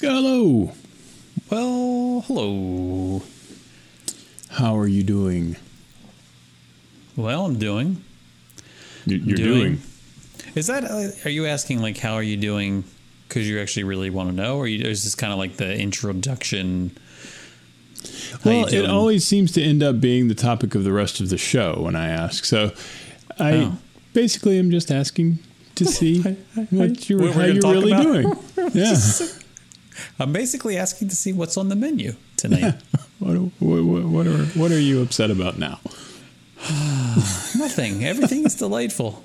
Hello. Well, hello. How are you doing? Well, I'm doing. You're doing. Is that? Uh, are you asking like how are you doing? Because you actually really want to know, or you, is this kind of like the introduction? Well, it always seems to end up being the topic of the rest of the show when I ask. So, I Oh. basically am just asking to see what you're, What how you're really about? doing. Yeah. I'm basically asking to see what's on the menu tonight. What, what, what, what are what are you upset about now? Nothing. Everything is delightful.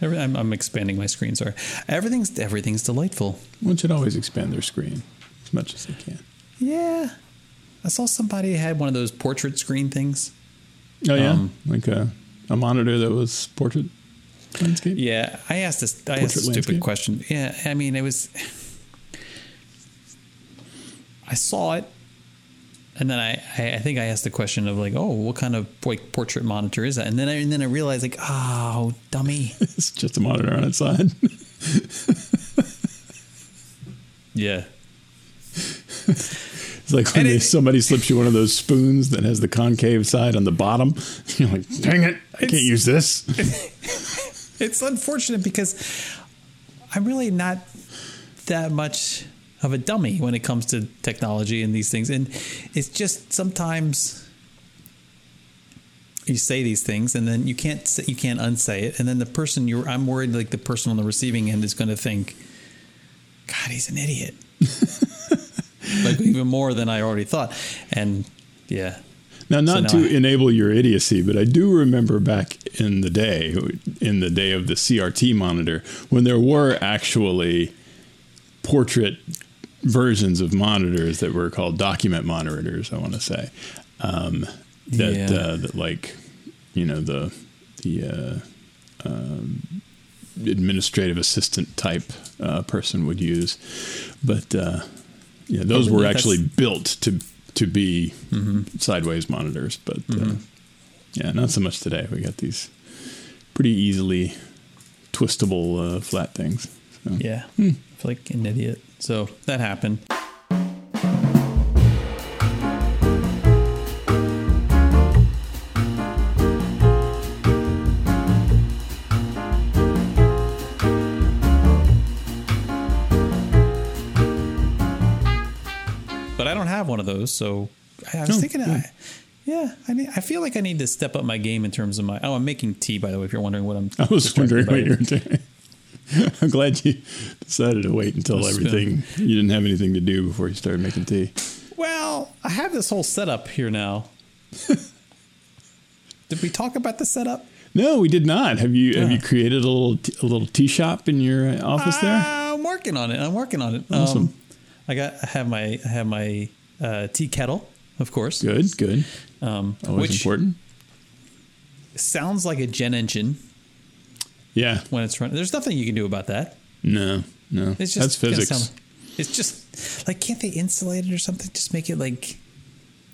Every, I'm, I'm expanding my screen. Sorry. Everything's everything's delightful. One should always expand their screen as much as they can. Yeah. I saw somebody had one of those portrait screen things. Oh yeah, Um, like a, a monitor that was portrait landscape. Yeah, I asked this. I asked a stupid landscape? question. Yeah, I mean, it was. I saw it, and then I, I, I think I asked the question of like, oh, what kind of like portrait monitor is that? And then I, and then I realized like, oh, dummy. It's just a monitor on its side. Yeah, It's like when they, it- somebody slips you one of those spoons that has the concave side on the bottom. You're like, dang it, I can't use this. it's unfortunate because I'm really not that much of a dummy when it comes to technology and these things, and it's just sometimes you say these things and then you can't say, you can't unsay it, and then the person you're I'm worried like the person on the receiving end is going to think, God, he's an idiot, like even more than I already thought, and yeah. Now, not now to I- enable your idiocy, but I do remember back in the day, in the day of the CRT monitor, when there were actually portrait versions of monitors that were called document monitors. I want to say um, that, Yeah. uh, that, like, you know, the the uh, um, administrative assistant type uh, person would use, but uh, yeah, those I were actually built to to be sideways monitors, but uh, yeah, not so much today. We got these pretty easily twistable uh, flat things. So. Yeah, I feel like an idiot. So that happened. But I don't have one of those, so I, was Oh, thinking, uh, good. I, yeah, I need, I feel like I need to step up my game in terms of my. Oh, I'm making tea, by the way. If you're wondering what I'm, I was wondering what you were doing. I'm glad you decided to wait until Just everything you didn't have anything to do before you started making tea. Well, I have this whole setup here now. Did we talk about the setup? No, we did not. Have you have you created a little t- a little tea shop in your uh, office there? Uh, I'm working on it. I'm working on it. Awesome. Um, I got. I have my. I have my uh, tea kettle, of course. Good, good. Um, Always which important. sounds like a gen engine Yeah. when it's running. There's nothing you can do about that. No, no. It's That's just gonna physics. sound- it's just like can't they insulate it or something? Just make it like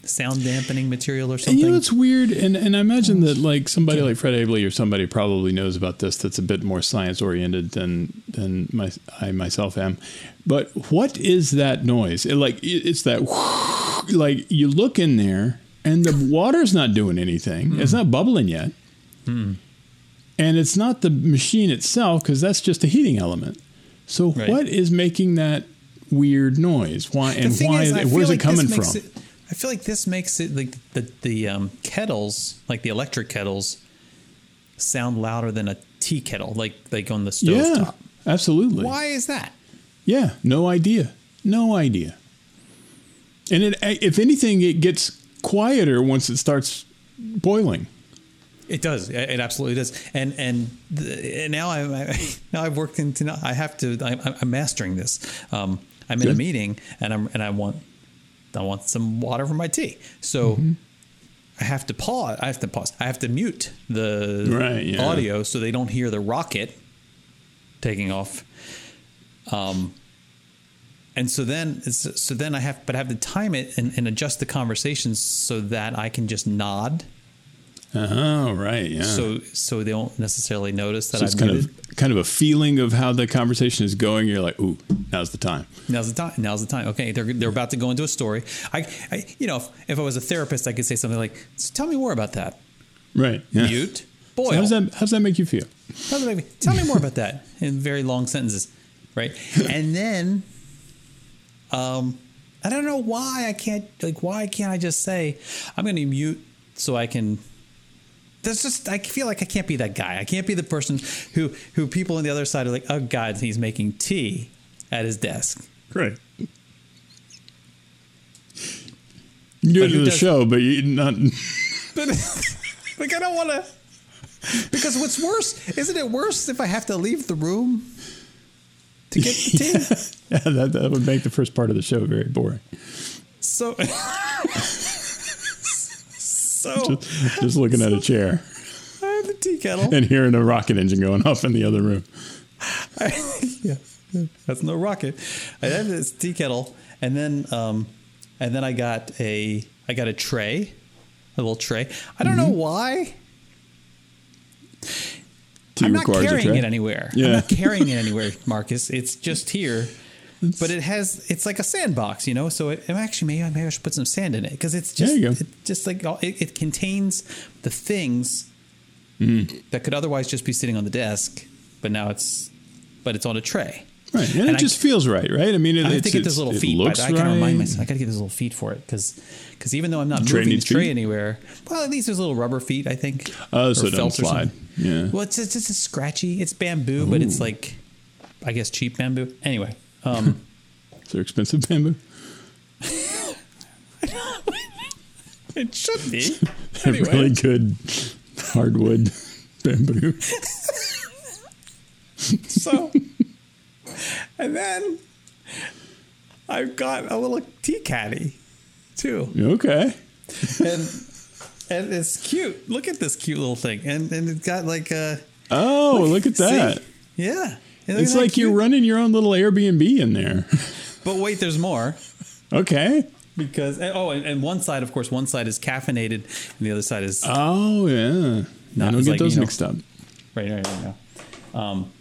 sound dampening material or And something. you know, it's weird, and, and I imagine that like somebody like Fred Abley or somebody probably knows about this. That's a bit more science oriented than than my I myself am. But what is that noise? It, like it, it's that like you look in there and the water's not doing anything. It's mm. not bubbling yet, hmm. And it's not the machine itself because that's just a heating element. So Right. what is making that weird noise? Why and why? is, is it, where's like it coming from? It, I feel like this makes it like the the um, kettles, like the electric kettles, sound louder than a tea kettle, like like on the stove yeah, top. absolutely. Why is that? Yeah, no idea. No idea. And it, if anything, it gets quieter once it starts boiling. It does. It absolutely does. And and, the, and now I, I now I've worked into. now I have to. I, I'm mastering this. Um, I'm in a meeting and I'm and I want I want some water for my tea. So I have to pause. I have to pause. I have to mute the Right, yeah. audio so they don't hear the rocket taking off. Um, and so then, it's- so then I have, but I have to time it and, and adjust the conversations so that I can just nod Oh, right. Yeah. So so they don't necessarily notice that So it's I've kind muted. of kind of a feeling of how the conversation is going. You're like, ooh, now's the time. Now's the time. Now's the time. Okay, they're they're about to go into a story. I, I you know, if, if I was a therapist, I could say something like, so "Tell me more about that." Right. Yeah. Mute. So how does that how does that make you feel? How does that make me- Tell me more about that in very long sentences, right? And then, um, I don't know why I can't like why can't I just say I'm going to mute so I can. There's just I feel like I can't be that guy. I can't be the person who who people on the other side are like, oh God, he's making tea at his desk. Great. You can do But it who in the does- show, but you not. But like I don't want to. Because what's worse? Isn't it worse if I have to leave the room to get the tea? yeah, that, that would make the first part of the show very boring. So, so Just, just looking at a chair I have the tea kettle. and hearing a rocket engine going off in the other room. yeah, that's no rocket. I have this tea kettle, and then um, and then I got a I got a tray, a little tray. I don't know why. Tea I'm not carrying it anywhere. Yeah. I'm not carrying it anywhere, Marcus. It's just here. But it has, it's like a sandbox, you know. So it, actually maybe, maybe I should put some sand in it because it's just, There you go. it just like all- it, it contains the things Mm. that could otherwise just be sitting on the desk, but now it's, but it's on a tray. Right, and, And it I- just feels right, right? I mean, it, I to get it's- little feet. looks I gotta remind right. myself. I gotta get those little feet for it because because even though I'm not Tray moving the tray feet? anywhere, well, at least there's little rubber feet. I think. Oh, Or so it don't slide. Yeah. Well, it's it's, it's scratchy. It's bamboo, but it's like, I guess cheap bamboo. Anyway, um, Is there expensive bamboo? it should be. Anyway. really good hardwood bamboo. So, and then I've got a little tea caddy too, Okay. and and it's cute. Look at this cute little thing, and and it's got like a Oh, look, at see? that. yeah. It's like you're running your own little Airbnb in there. But wait, there's more. okay. Because oh, and, and one side, of course, one side is caffeinated, and the other side is Oh, yeah. Not- I don't get like, those you know- mixed up. right, right, right now. Um,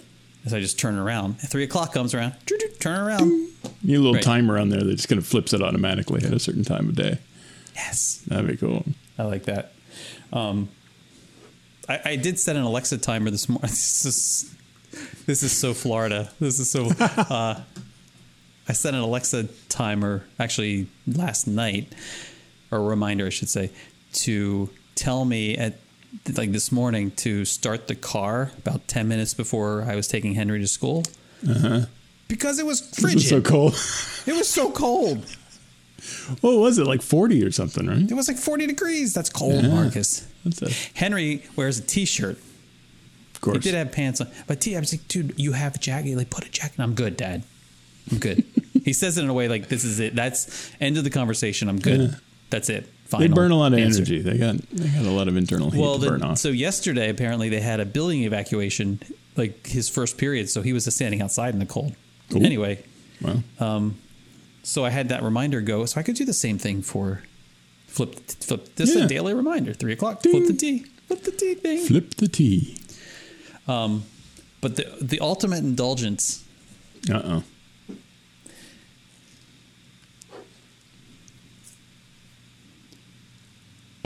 so I just turn around. At three o'clock comes around, turn around. You need a little Right. timer on there that just kind of flips it automatically at a certain time of day. Yes, That'd be cool. I like that. Um, I, I did set an Alexa timer this morning. This is this is so Florida. This is so. Uh, I set an Alexa timer actually last night, or a reminder, I should say, to tell me at like this morning to start the car about ten minutes before I was taking Henry to school. Because it was It frigid. was so cold. It was so cold. what was it? Like 40 or something, right? It was like forty degrees. That's cold, Yeah. Marcus. That's a, Henry wears a t-shirt. of course. He did have pants on, but T, I was like, dude, you have a jacket. Like, put a jacket. I'm good, Dad. I'm good. he says it in a way like, this is it. That's end of the conversation. I'm good. Yeah. That's it. they burn a lot of answer. energy. They got they got a lot of internal heat Well, to burn the, off. so yesterday apparently they had a building evacuation, like his first period. So he was just standing outside in the cold. Cool. Anyway, well, um, so I had that reminder go. So I could do the same thing for flip. Flip. This is Yeah. a daily reminder. Three o'clock. Flip the T. Flip the T thing. flip the tea. But the the ultimate indulgence Uh oh.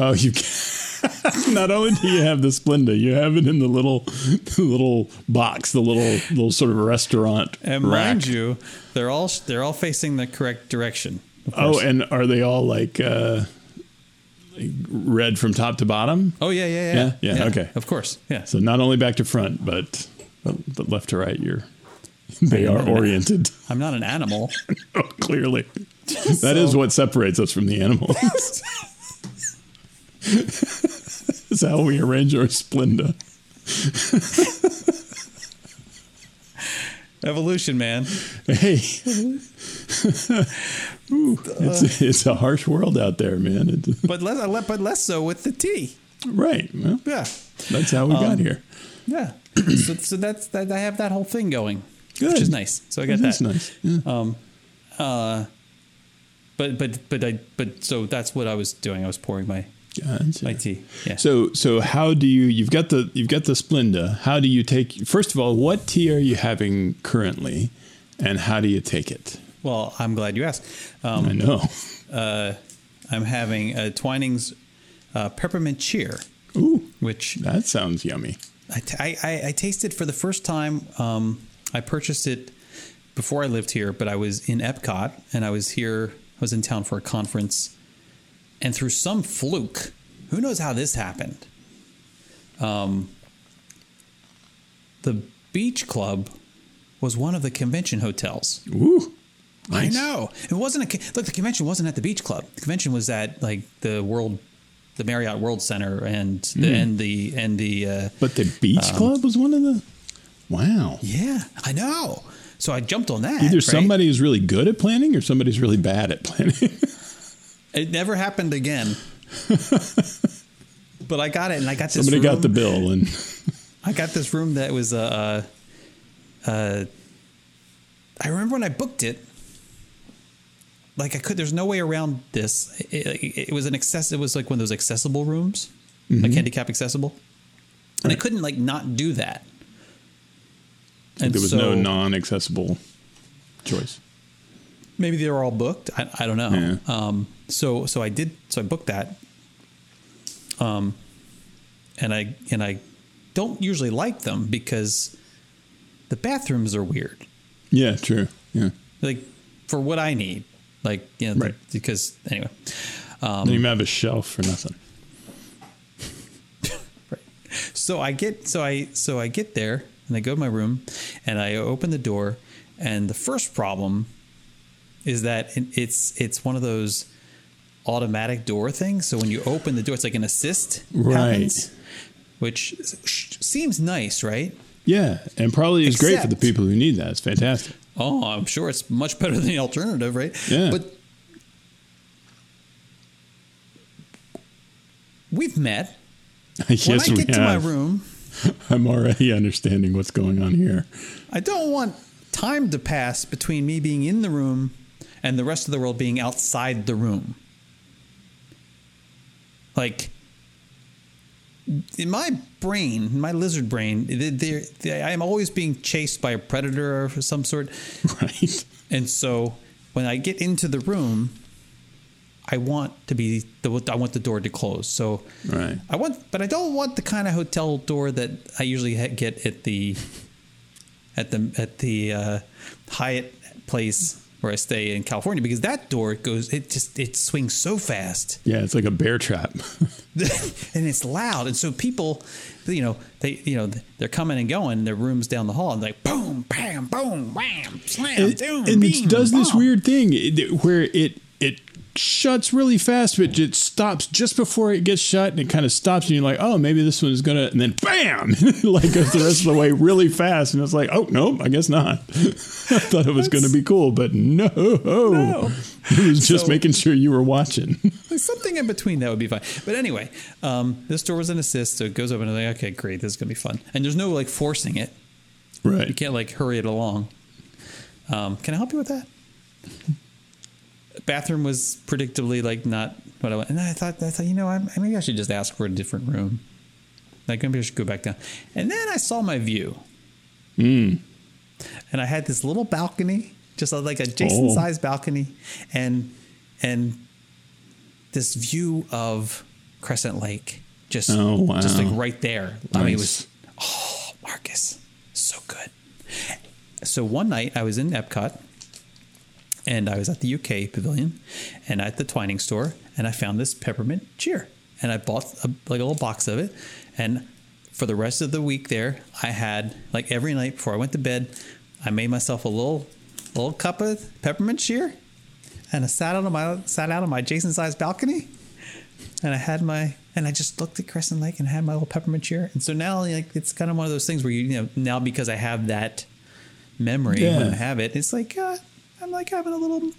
Oh, you. Not only do you have the Splenda, you have it in the little, the little box, the little, little sort of restaurant. And rack. mind you, they're all they're all facing the correct direction. Oh, and are they all like, uh, red from top to bottom? oh yeah, yeah, yeah, Yeah? Yeah, okay. of course, yeah. So not only back to front, but but, left to right. You're they are oriented. I'm not an animal. Oh, clearly, that is what separates us from the animals. is how we arrange our Splenda. Evolution, man. Hey, Ooh, it's it's a harsh world out there, man. But less, but less so with the tea. right. Well, Yeah, that's how we Um, got here. yeah. so, so that's that. I have that whole thing going, Good. which is nice. So I got That's that. nice. Yeah. Um, uh, but but but I but so that's what I was doing. I was pouring my Gotcha. IT. Yeah. So so how do you you've got the you've got the Splenda. How do you take first of all, what tea are you having currently and how do you take it? Well, I'm glad you asked. Um, I know. uh, I'm having a Twinings uh, peppermint cheer, Ooh, which that sounds yummy. I, t- I, I- I tasted for the first time. Um, I purchased it before I lived here, but I was in Epcot and I was here. I was in town for a conference, and through some fluke, who knows how this happened? Um, the beach club was one of the convention hotels. Ooh. Nice. I know. It wasn't a look. The convention wasn't at the beach club. The convention was at like the world, the Marriott World Center, and the, and the and the. Uh, But the beach Um, club was one of the Wow. yeah, I know. So I jumped on that. Either right? somebody is really good at planning or somebody's really bad at planning. It never happened again. but I got it, and I got this. somebody got the bill and I got this room that was uh, uh, I remember when I booked it. Like I could, there's no way around this. It, it, it was an access. It was like one of those accessible rooms, Mm-hmm. like handicap accessible, and I couldn't like not do that. And there was so, no non-accessible choice. maybe they were all booked. I, I don't know. Yeah. Um, so so I did. So I booked that. Um, and I and I don't usually like them because the bathrooms are weird. Yeah, true. Yeah. Like for what I need, like you know, Right. because anyway. Um, you have a shelf for nothing. Right. So I get so I so I get there and I go to my room and I open the door and the first problem is that it's it's one of those automatic door things. So when you open the door, it's like an assist Right. happens, which seems nice, right? Yeah, and probably is great for the people who need that. It's fantastic. Oh, I'm sure it's much better than the alternative, right? Yeah. But we've met. yes, when I get to my room, I'm already understanding what's going on here. I don't want time to pass between me being in the room and the rest of the world being outside the room. Like, in my brain, in my lizard brain, there, there, I am always being chased by a predator of some sort. Right. And so when I get into the room, I want to be the I want the door to close. So Right. I want, but I don't want the kind of hotel door that I usually get at the at the at the uh, Hyatt place where I stay in California because that door goes it just it swings so fast. Yeah, it's like a bear trap. and it's loud. And so people you know they you know they're coming and going. Their rooms down the hall and like boom bam boom wham slam and, doom and it does this weird thing where it it shuts really fast, but it stops just before it gets shut, and it kind of stops, and you're like, oh, maybe this one's gonna, and then bam, like goes the rest of the way really fast, and it's like, oh no, I guess not. I thought it was gonna be cool, but no, No. it was just So- making sure you were watching. Something in between that would be fine. But anyway, um, this door was an assist, so it goes open and I'm like, okay, great, this is gonna be fun. And there's no like forcing it. Right. You can't like hurry it along. Um, can I help you with that? Bathroom was predictably like not what I want, and I thought I thought you know I, maybe I should just ask for a different room. Like maybe I should go back down. And then I saw my view, Mm. and I had this little balcony, just like a Jason Oh. sized balcony, and and this view of Crescent Lake, just Oh, wow. just like right there. I mean, it was oh Marcus, so good. So one night I was in Epcot, and I was at the UK pavilion, and at the Twining store, and I found this peppermint cheer, and I bought a, like a little box of it, and for the rest of the week there, I had like every night before I went to bed, I made myself a little little cup of peppermint cheer, and I sat out on my sat out on my Jason sized balcony, and I had my and I just looked at Crescent Lake and had my little peppermint cheer, and so now like it's kind of one of those things where you, you know now because I have that memory when I have it, it's like uh, I'm like having a little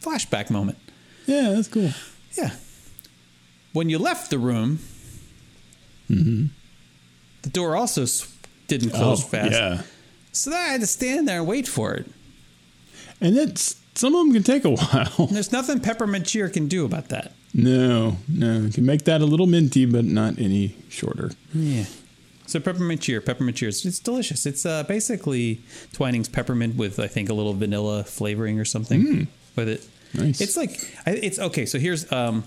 flashback moment. Yeah, that's cool. Yeah. When you left the room, mm-hmm. the door also didn't close Oh, fast. Yeah. So then I had to stand there and wait for it. And that's some of them can take a while. And there's nothing peppermint cheer can do about that. No, no. You can make that a little minty, but not any shorter. Yeah. So peppermint cheer, peppermint cheer. It's, delicious. It's uh, basically Twinings peppermint with I think a little vanilla flavoring or something with it. Nice. It's like it's okay. So here's um,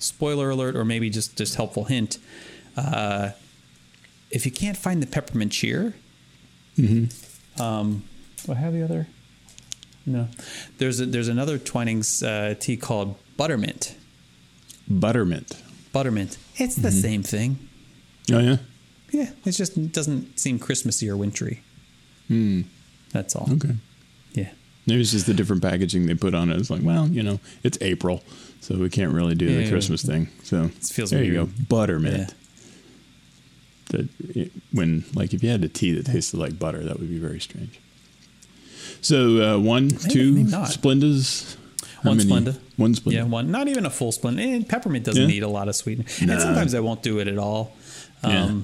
spoiler alert, or maybe just just helpful hint. Uh, if you can't find the peppermint cheer, um, do I have the other? No, there's a, there's another Twinings uh, tea called buttermint. Buttermint. Buttermint. It's the same thing. Oh yeah. Yeah, it just doesn't seem Christmassy or wintry. Hmm. That's all. Okay. Yeah. Maybe it's just the different packaging they put on it. It's like, well, you know, it's April, so we can't really do Yeah, the Christmas thing. So it feels there you go, weird. buttermint. That it- when like if you had a tea that tasted like butter, that would be very strange. So uh, one, two maybe. Splendas. How One many? Splenda. One Splenda. Yeah, one. Not even a full Splenda. And peppermint doesn't Yeah. need a lot of sweetener. Nah. And sometimes I won't do it at all. Yeah.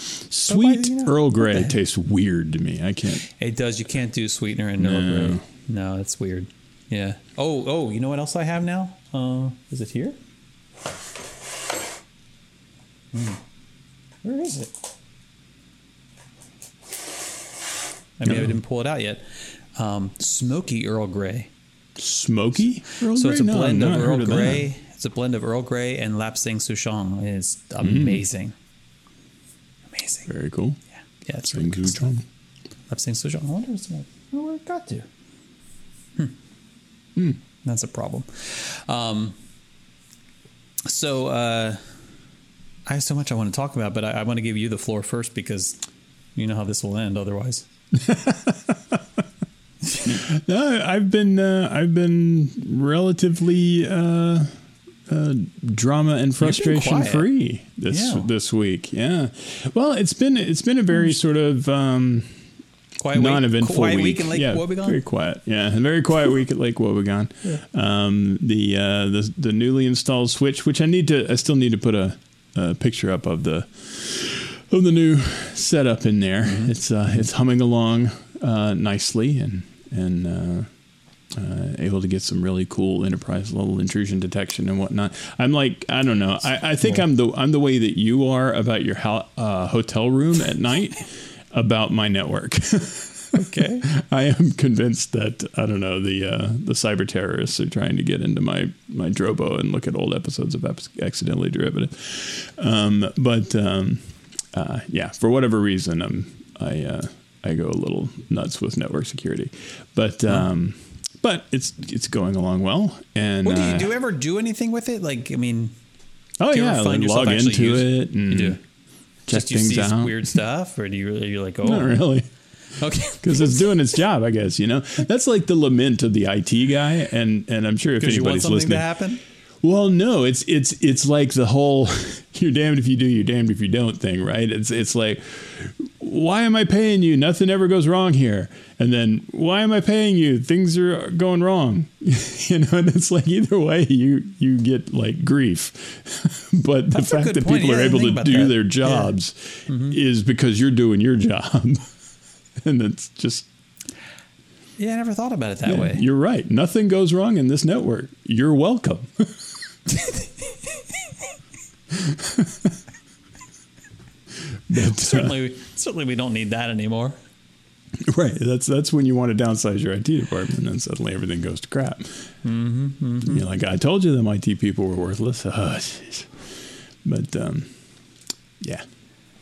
Sweet you know, Earl Grey the- tastes weird to me. I can't. It does. You can't do sweetener in Earl No. Grey. No, that's weird. Yeah. Oh, oh. You know what else I have now? Uh, is it here? Hmm. Where is it? I mean, I didn't pull it out yet. Um, smoky Earl Grey. Smoky Earl So Grey? it's a blend not of Earl that. Grey. It's a blend of Earl Grey and Lapsang Souchong. It's amazing. Amazing. Very cool. Yeah, yeah, it's really Sing good stuff. Lapsang Souchong. I wonder where it got to. Hmm. That's a problem. Um, so uh, I have so much I want to talk about, but I, I want to give you the floor first because you know how this will end otherwise. No, I've been uh, I've been relatively uh, uh, drama and frustration free this Yeah. this week. Yeah, well, it's been it's been a very sort of um, Quiet non-eventful quiet week. week in Lake yeah, Wobegon? Very quiet. Yeah, a very quiet week at Lake Wobegon. Um, the uh, the the newly installed switch, which I need to, I still need to put a, a picture up of the of the new setup in there. Mm-hmm. It's uh, it's humming along uh, nicely and and. Uh, able to get some really cool enterprise level intrusion detection and whatnot. I'm like, I don't know. I, I think I'm the I'm the way that you are about your ho- uh, hotel room at night about my network. Okay. I am convinced that I don't know the uh, the cyber terrorists are trying to get into my my Drobo and look at old episodes of Accidentally Derivative. Um, but um, uh, yeah, for whatever reason, um, I uh, I go a little nuts with network security, but um, but it's it's going along well. And What do you uh, do? You ever do anything with it? Like, I mean, oh do you yeah, like log into use- it and you do. check just you things see out. weird stuff, or do you really? You're like, oh, Not really. okay. because it's doing its job, I guess. You know, that's like the lament of the IT guy, and and I'm sure if you anybody's something listening, to happen. well, no, it's it's it's like the whole "you're damned if you do, you're damned if you don't" thing, right? It's it's like, why am I paying you? Nothing ever goes wrong here, and then why am I paying you? Things are going wrong, you know. And it's like either way, you you get like grief, but the That's a fact that point. people Yeah, are able to do that. their Yeah. Mm-hmm. jobs is because you're doing your job, and it's just Yeah, I never thought about it that yeah, way. You're right. Nothing goes wrong in this network. You're welcome. But, uh, certainly, certainly, we don't need that anymore. right. That's that's when you want to downsize your IT department, and suddenly everything goes to crap. Mm-hmm, You're like, I told you them IT people were worthless. Oh. But um, yeah.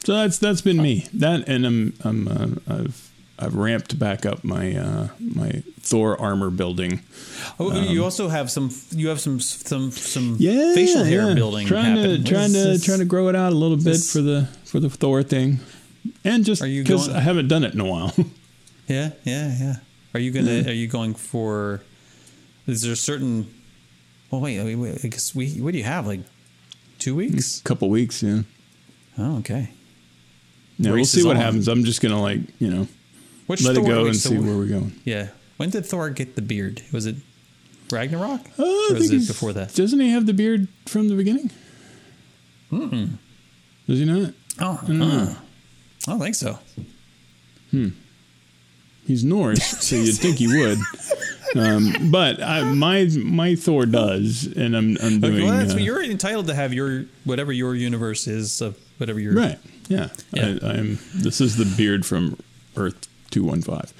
So that's that's been me. That and I'm I'm uh, I've I've ramped back up my uh, my Thor armor building. Oh, you also have some. You have some some some Um, yeah, facial hair yeah. building. Trying happen. to What trying to this? trying to grow it out a little bit this- for the for the Thor thing, and just because I haven't done it in a while. Yeah, yeah, yeah. Are you gonna? Are you going for? Is there a certain? Well, wait. wait, wait I guess we. What do you have? Like two weeks? A couple weeks, yeah. Oh, okay. Yeah, we'll see what on. happens. I'm just gonna like you know Which let it go and so see where we're going. Yeah. When did Thor get the beard? Was it Ragnarok? Uh, I or was think it before that? Doesn't he have the beard from the beginning? Does he not? Oh, uh, I don't think so. Hmm. He's Norse, so you'd think he would. Um, but I, my my Thor does, and I'm I'm doing. well, that's uh, you're entitled to have your whatever your universe is of whatever your right. Yeah, Yeah. I, I'm. This is the beard from Earth two one five.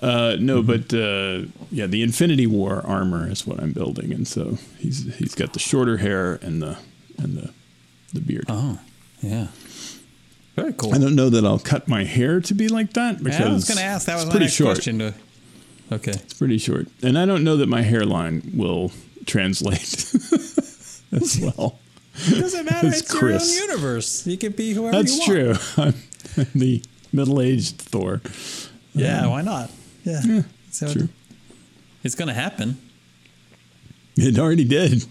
Uh, no, Mm-hmm. but uh, yeah, the Infinity War armor is what I'm building, and so he's he's got the shorter hair and the and the the beard. Oh, yeah. Very cool. I don't know that I'll cut my hair to be like that because I was going to ask. That was pretty short. question. To, okay. It's pretty short, and I don't know that my hairline will translate as well. It doesn't matter. It's It's, your Chris. own universe. You can be whoever That's you want. true. I'm the middle-aged Thor. Yeah, um, why not? Yeah. so True. it's going to happen. It already did.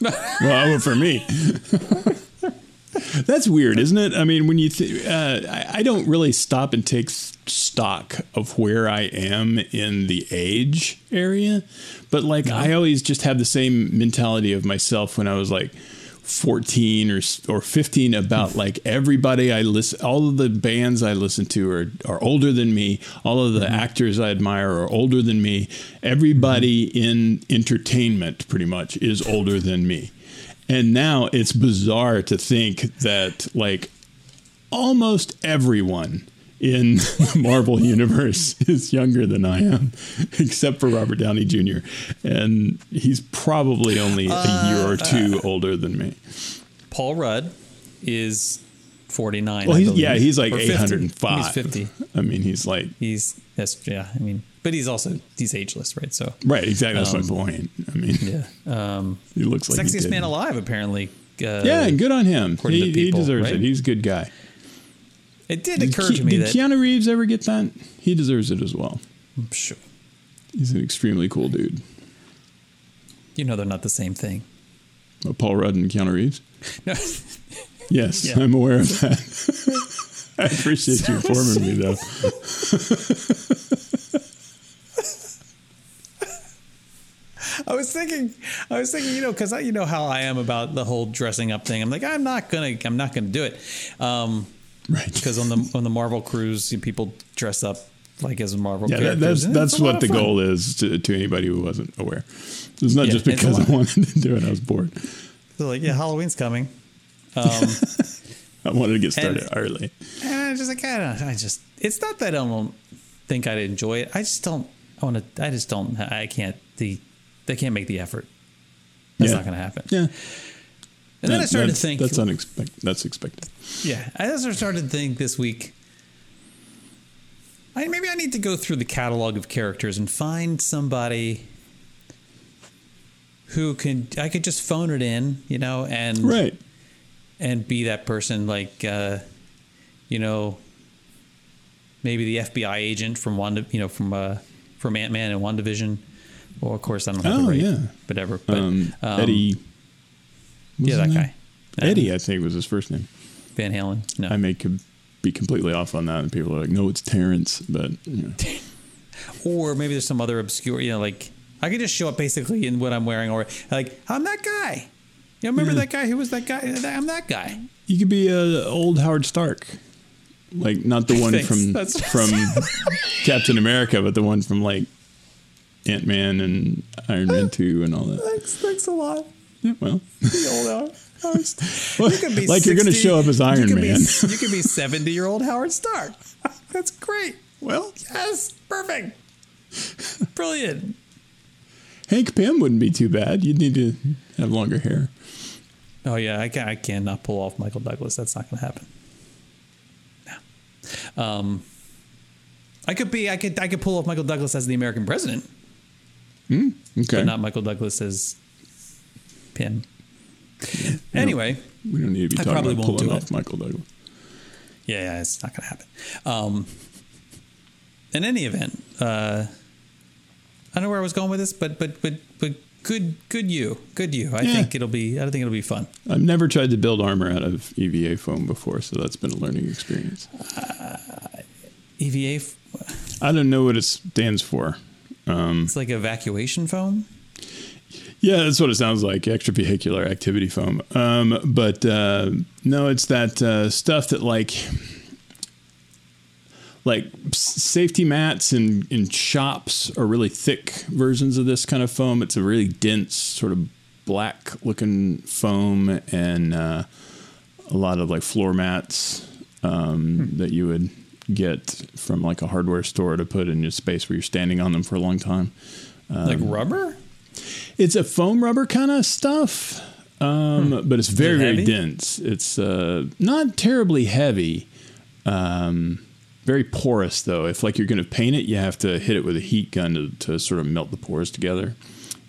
well, for me. That's weird, isn't it? I mean, when you, th- uh, I, I don't really stop and take stock of where I am in the age area, but like I always just have the same mentality of myself when I was like 14 or or 15 about hmm. like everybody I listen, all of the bands I listen to are are older than me. All of the mm-hmm. actors I admire are older than me. Everybody mm-hmm. in entertainment pretty much is older than me. And now it's bizarre to think that like almost everyone in the Marvel universe is younger than I am, except for Robert Downey Jr. And he's probably only a uh, year or uh, two older than me. Paul Rudd is 49. Well, he's, yeah, he's like Or 50. 805. He's 50. I mean, he's like, He's, that's, yeah, I mean, but he's also, he's ageless, right? So, right, exactly. That's Um, my point. I mean, yeah. Um, he looks like he sexiest man alive, apparently. Uh, Yeah, and good on him. according to He, he deserves right? it. He's a good guy. It did Did, occur Ke- to me did that. Keanu Reeves ever get that? He deserves it as well. I'm sure. He's an extremely cool dude. You know, they're not the same thing. Uh, Paul Rudd and Keanu Reeves. No. Yes, Yeah. I'm aware of that. I appreciate you informing me, though. I was thinking, I was thinking, you know, because you know how I am about the whole dressing up thing. I'm like, I'm not gonna, I'm not gonna do it, um, Right. because on the on the Marvel cruise, you- people dress up like as a Marvel Yeah, that, that's that's what the fun. goal is to, to anybody who wasn't aware. It's not Yeah, just because I wanted to do it. I was bored. So like, yeah, Halloween's coming. Um, I wanted to get started And- early. and I just like, I don't, I just, it's not that I don't think I'd enjoy it. I just don't, I want to, I just don't, I can't, the, they can't make the effort. That's Yeah. not going to happen. Yeah. And then I started to think, that's unexpected. That's expected. Yeah, I also started to think this week. I maybe I need to go through the catalog of characters and find somebody who can I could just phone it in, you know, and Right. and be that person like uh, you know maybe the FBI agent from one you know from uh, from Ant Man and WandaVision. Well, of course I don't have Oh, the right, yeah. whatever. But Um, um, Eddie. yeah, that guy, Uh, Eddie, I think was his first name. Van Halen. No, I may could be completely off on that, and people are like, "No, it's Terrence." But you know. or maybe there's some other obscure, you know, like I could just show up basically in what I'm wearing, or like I'm that guy. You know, remember Yeah. that guy who was that guy? I'm that guy. you could be a old Howard Stark, like not the one Thanks. from That's- from Captain America, but the one from like Ant Man and Iron Man Two and all that. Thanks, thanks a lot. Yeah, well, The old Howard. Well, You could be like you're going to show up as Iron could Man. Be, you could be 70 year old Howard Stark. That's great. well, Yes, perfect. Brilliant. Hank Pym wouldn't be too bad. You'd need to have longer hair. Oh yeah, I can I cannot pull off Michael Douglas. That's not going to happen. No. Um, I could be. I could. I could pull off Michael Douglas as the American president, Okay. but not Michael Douglas as Pym. Anyway, we don't need to be I talking about pulling off it. Michael Douglas. yeah, yeah, it's not going to happen. Um, in any event, uh, I don't know where I was going with this, but but but but good good you, good you. I Yeah. think it'll be. I don't think it'll be fun. I've never tried to build armor out of EVA foam before, so that's been a learning experience. EVA. f- I don't know what it stands for. It's like evacuation foam. Yeah, that's what it sounds like. Extravehicular activity foam. Um, but uh, no, it's that uh, stuff that like like safety mats in in shops are really thick versions of this kind of foam. It's a really dense sort of black looking foam and uh, a lot of like floor mats um, that you would get from like a hardware store to put in your space where you're standing on them for a long time. like rubber? It's a foam rubber kind of stuff, um, but it's very it very dense. It's uh, not terribly heavy. Um, very porous though. If like you're going to paint it, you have to hit it with a heat gun to, to sort of melt the pores together,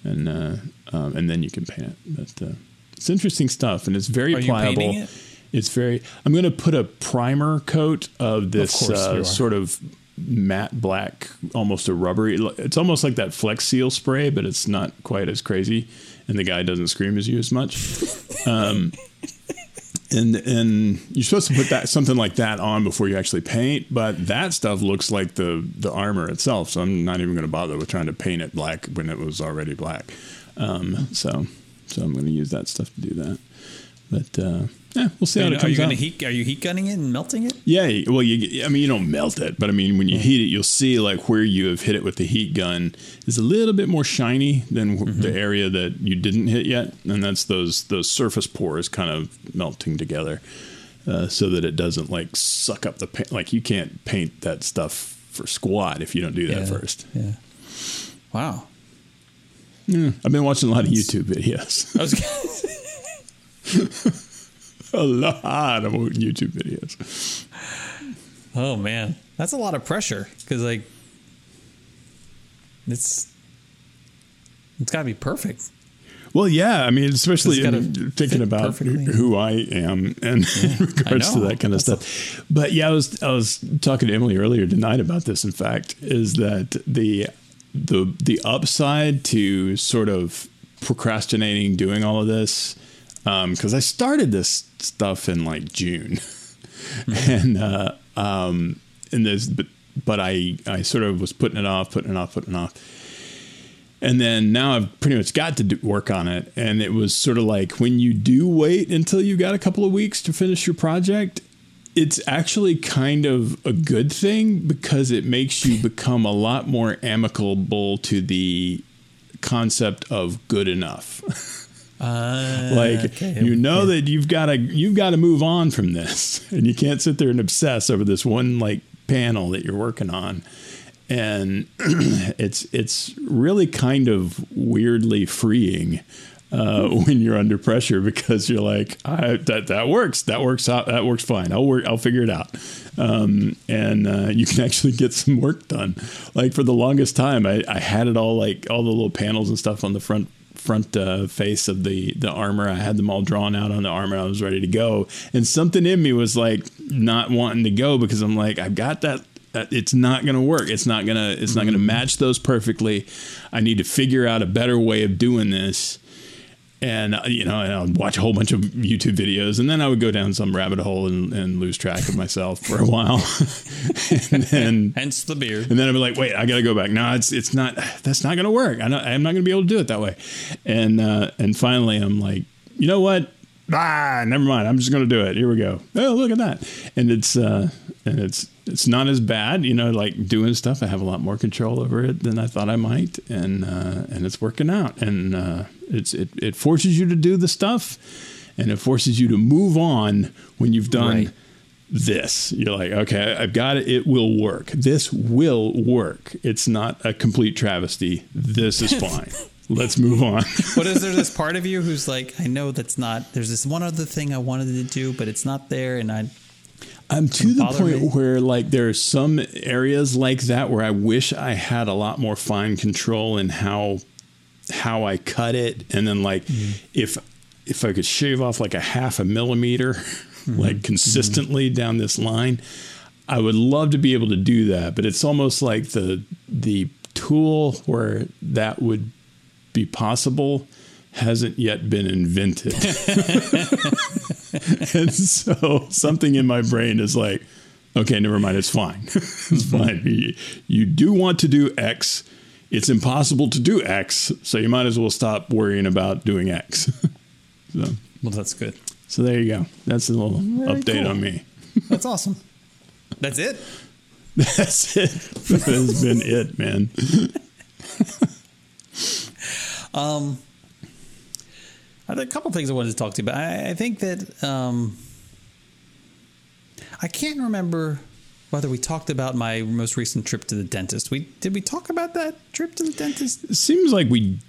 and uh, um, and then you can paint it. But uh, it's interesting stuff, and it's very Are pliable. it? It's very. I'm going to put a primer coat of this you uh, sort of matte black, almost a rubbery. It's almost like that Flex Seal spray, but it's not quite as crazy, and the guy doesn't scream as you as much. Um, and and you're supposed to put that something like that on before you actually paint, but that stuff looks like the the armor itself. So I'm not even going to bother with trying to paint it black when it was already black. Um, so so I'm going to use that stuff to do that. But uh, yeah, we'll see Are how you, it are comes you going out. heat? Are you heat gunning it and melting it? Yeah, well, you, I mean, you don't melt it, but I mean, when you heat it, you'll see like where you have hit it with the heat gun is a little bit more shiny than w the area that you didn't hit yet, and that's those those surface pores kind of melting together, uh, so that it doesn't like suck up the paint. Like you can't paint that stuff for squat if you don't do that first. Yeah. Wow. I've been watching a lot of YouTube videos, I was gonna- a lot of YouTube videos. oh man, that's a lot of pressure because like it's it's got to be perfect. Well, yeah, I mean, especially in thinking about perfectly. who I am and in regards to that kind of That's stuff. but yeah, I was I was talking to Emily earlier tonight about this. In fact, is that the the the upside to sort of procrastinating doing all of this because I started this stuff in like June, and uh, um, and this but but I I sort of was putting it off, putting it off, putting it off. And then now I've pretty much got to do, work on it. And it was sort of like when you do wait until you got a couple of weeks to finish your project, it's actually kind of a good thing because it makes you become a lot more amicable to the concept of good enough. Uh, like okay. you know that you've got to you've got to move on from this. And you can't sit there and obsess over this one like panel that you're working on. And it's it's really kind of weirdly freeing uh, when you're under pressure because you're like I, that that works. That works out. That works fine. I'll work I'll figure it out. Um, and uh, you can actually get some work done. Like for the longest time I, I had it all like all the little panels and stuff on the front front uh, face of the the armor. I had them all drawn out on the armor. I was ready to go, and something in me was like not wanting to go because I'm like I've got that. it's not going to work. It's not gonna. It's not going to match those perfectly. I need to figure out a better way of doing this. And uh, you know, and I would watch a whole bunch of YouTube videos, and then I would go down some rabbit hole and, and lose track of myself for a while, and then Hence the beer. and then I'd be like, wait, I got to go back. No, it's it's not. That's not going to work. I know, I'm not going to be able to do it that way. And uh, and finally, I'm like, you know what? Ah, never mind. I'm just going to do it. Here we go. Oh, look at that. And it's uh, and it's it's not as bad. You know, like doing stuff. I have a lot more control over it than I thought I might, and uh, and it's working out. And uh, it's it it forces you to do the stuff, and it forces you to move on when you've done Right. this. You're like, okay, I've got it. It will work. This will work. It's not a complete travesty. This is fine. Let's move on. But is there this part of you who's like, I know that's not. There's this one other thing I wanted to do, but it's not there, and I. I'm to the point me. where like there are some areas like that where I wish I had a lot more fine control in how how I cut it, and then like mm-hmm. if if I could shave off like a half a millimeter, like mm-hmm. consistently down this line, I would love to be able to do that. But it's almost like the the tool where that would be possible hasn't yet been invented. and so something in my brain is like, okay, never mind, it's fine. it's fine. You, you do want to do X. It's impossible to do X, so you might as well stop worrying about doing X. so, Well, that's good. so there you go. That's a little Very update cool. on me. That's awesome. That's it. That's it. That has been it, man. Um, I had a couple things I wanted to talk to you about. I, I think that um, I can't remember whether we talked about my most recent trip to the dentist. We did we talk about that trip to the dentist? It seems like we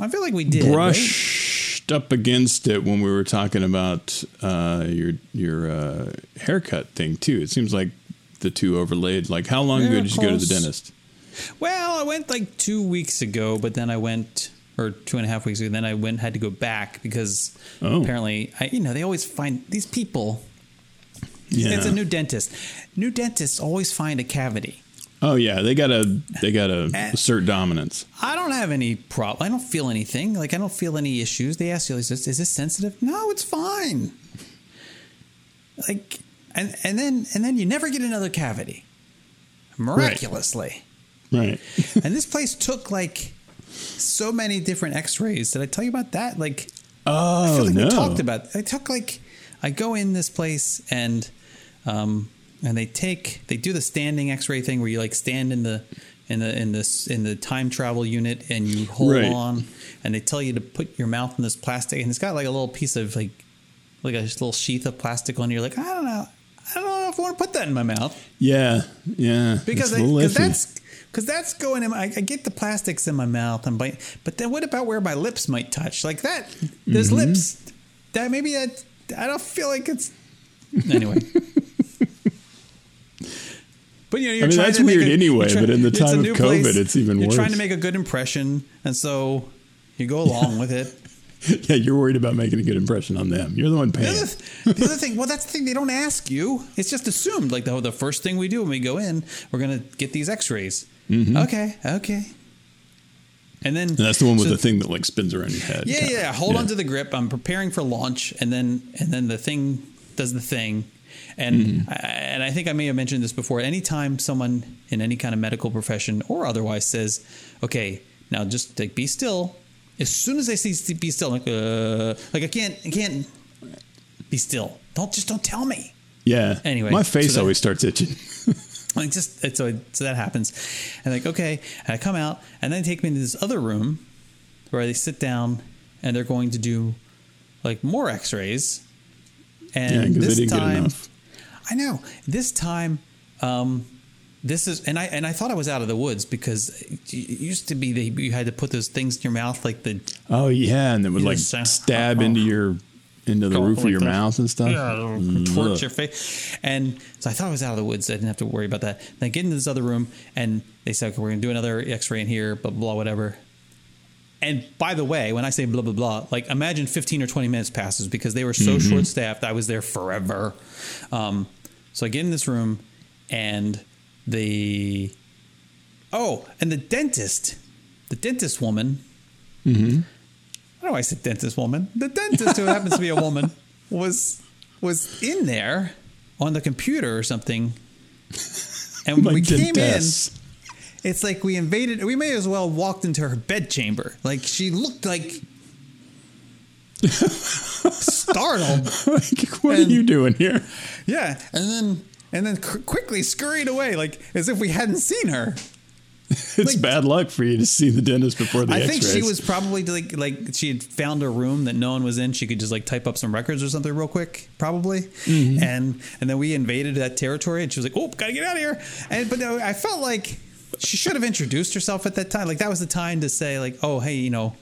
I feel like we did. right? brushed up against it when we were talking about uh, your your uh, haircut thing too. It seems like the two overlaid. Like, how long ago did you go to the dentist? Well, I went like two weeks ago, but then I went, or two and a half weeks ago. Then I went had to go back because Oh. apparently, I, you know, they always find these people. Yeah. It's a new dentist. New dentists always find a cavity. oh yeah, they got to they got to Eh. assert dominance. I don't have any problem. I don't feel anything. Like I don't feel any issues. They ask you, "Is this, is this sensitive?" No, it's fine. Like, and and then and then you never get another cavity, miraculously. Right. and this place took like so many different X-rays. Did I tell you about that? Like, I Oh feel like no. we talked about. I took like, I go in this place and, um, and they take they do the standing X-ray thing where you like stand in the in the in this in the time travel unit and you hold Right. on and they tell you to put your mouth in this plastic and it's got like a little piece of like like a little sheath of plastic on. You're like, I don't know, I don't know if I want to put that in my mouth yeah, yeah. because It's a little because iffy. that's because that's going in. My, I get the plastics in my mouth and bite, but then what about where my lips might touch? Like that, there's Mm-hmm. lips. That maybe that I don't feel like it's anyway. But you know, you're I mean, trying that's to weird a- anyway, you're but in the time of new COVID, it's even You're trying to make a good impression, and so you go along with it. yeah, you're worried about making a good impression on them. You're the one The paying. other, the other thing, well, that's the thing. They don't ask you. It's just assumed. Like the, the first thing we do when we go in, we're gonna get these X-rays. Okay, okay. And then And that's the one with so- the thing that like spins around your head. Yeah, kinda. yeah. Hold on to the grip. I'm preparing for launch, and then and then the thing does the thing. And I, and I think I may have mentioned this before. Anytime someone in any kind of medical profession or otherwise says, "Okay, now just like be still," as soon as they see be still, like uh, like I can't I can't be still. Don't just don't tell me. Yeah. Anyway, my face so that- always starts itching. Like just and so so that happens, and like okay, and I come out, and then they take me into this other room where they sit down, and they're going to do like more X-rays, and yeah, this time. I know this time. Um, this is and I and I thought I was out of the woods because it used to be that you had to put those things in your mouth like the Oh yeah, and it would like say, stab "Oh." into your into the roof of like your mouth and stuff. Yeah, mm, torch your face. And so I thought I was out of the woods. I didn't have to worry about that. Then I get into this other room, and they said, okay, we're going to do another x ray in here, blah, blah, whatever. And by the way, when I say blah, blah, blah, like imagine 15 or 20 minutes passes because they were so mm-hmm. short staffed. I was there forever. Um, so I get in this room, and the. Oh, and the dentist, the dentist woman, mm-hmm. I don't know why I said dentist woman. The dentist, who happens to be a woman, was was in there on the computer or something. And when we came in, it's like we invaded. We may as well walked into her bedchamber. Like she looked like startled. Like, what And- are you doing here? Yeah, and then and then qu- quickly scurried away, like as if we hadn't seen her. It's Like- bad luck for you to see the dentist before the I X-rays. think she was probably like like she had found a room that no one was in. She could just like type up some records or something real quick, probably. Mm-hmm. And and then we invaded that territory, and she was like, "Oh, gotta get out of here!" And but I felt like she should have introduced herself at that time. Like that was the time to say like, "Oh, hey, you know."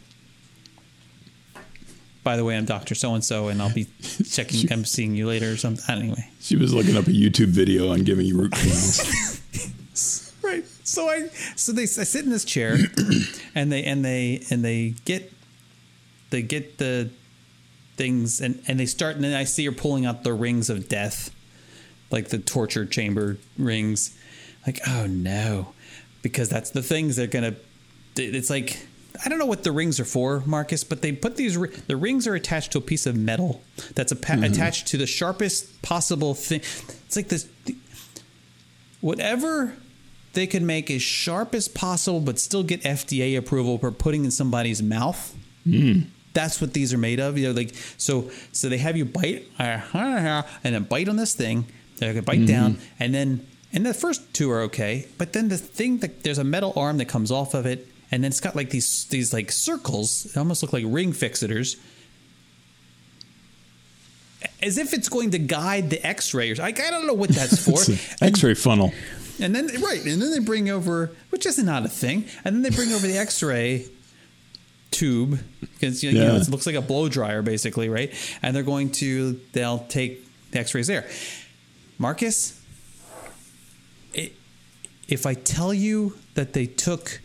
By the way, I'm Doctor So and So, and I'll be checking. I'm seeing you later or something. Anyway, She was looking up a YouTube video on giving you root canals. right so i so they i sit in this chair and they and they and they get they get the things and and they start and then i see her pulling out the rings of death like the torture chamber rings like oh no because that's the things they're gonna it's like I don't know what the rings are for, Marcus, but they put these. The rings are attached to a piece of metal that's a, mm-hmm. attached to the sharpest possible thing. It's like this whatever they could make as sharp as possible, but still get FDA approval for putting in somebody's mouth. Hmm. That's what these are made of. You know, like so. So they have you bite uh, and then bite on this thing. They can bite mm-hmm. down, and then And the first two are okay, but then the thing that there's a metal arm that comes off of it, and then it's got like these these like circles. They almost look like ring fixators, as if it's going to guide the X-ray. Like I don't know what that's for. X-ray funnel. And then right, and then they bring over, which is not a thing, and then they bring over the X-ray tube because you know, it looks like a blow dryer basically, right? And they're going to they'll take the X-rays there. Marcus, it, if I tell you that they took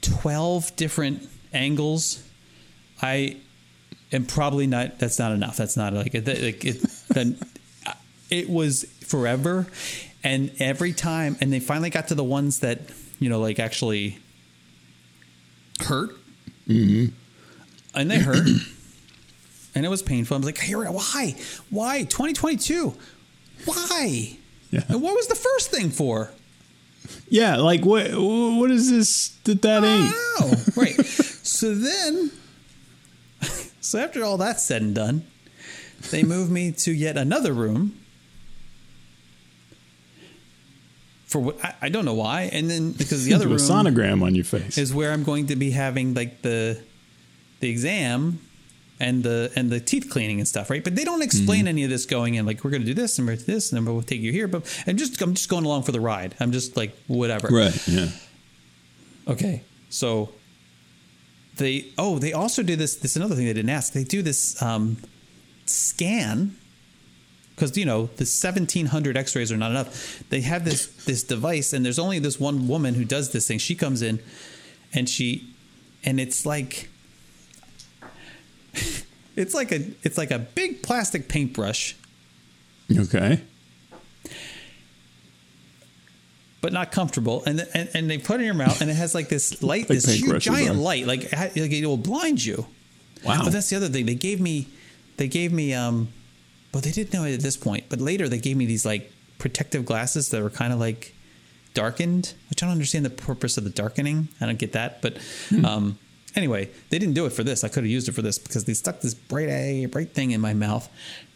twelve different angles, I am probably not. That's not enough. That's not like. Like it then it was forever, and every time, and they finally got to the ones that you know, like actually hurt, mm-hmm. and they hurt, and it was painful. I was like, "Here, why, why, 2022, why?" Yeah. And what was the first thing for? Yeah, like what? What is this that that ain't? Oh, right. so then, so after all that's said and done, they move me to yet another room. For what I, I don't know why, and then because the other a sonogram on your face. is where I'm going to be having like the the exam and the and the teeth cleaning and stuff, right? But they don't explain Mm-hmm. any of this going in. Like we're going to do this and we're do this, and then we'll take you here. But I'm just I'm just going along for the ride. I'm just like whatever. right. Yeah. Okay, so they oh they also do this. This is another thing they didn't ask. They do this um, scan because you know the 1700 X-rays are not enough. They have this this device, and there's only this one woman who does this thing. She comes in, and she, and it's like. It's like a it's like a big plastic paintbrush, Okay. but not comfortable. And, and and they put it in your mouth, and it has like this light, Like this huge giant light, like, it like it will blind you. Wow. But that's the other thing. They gave me, they gave me, um, well, they didn't know it at this point, but later they gave me these like protective glasses that were kind of like darkened, which I don't understand the purpose of the darkening. I don't get that, but um, anyway, they didn't do it for this. I could have used it for this because they stuck this bright a bright thing in my mouth,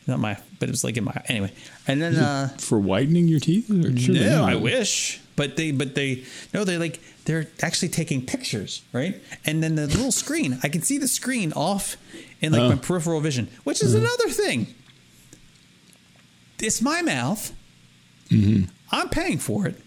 not my, but it was like in my anyway. And then uh, For whitening your teeth? Or no. I wish. But they, but they, no, they're like they're actually taking pictures, right? And then the little screen, I can see the screen off in like Oh. my peripheral vision, which is another thing. It's my mouth. Mm-hmm. I'm paying for it.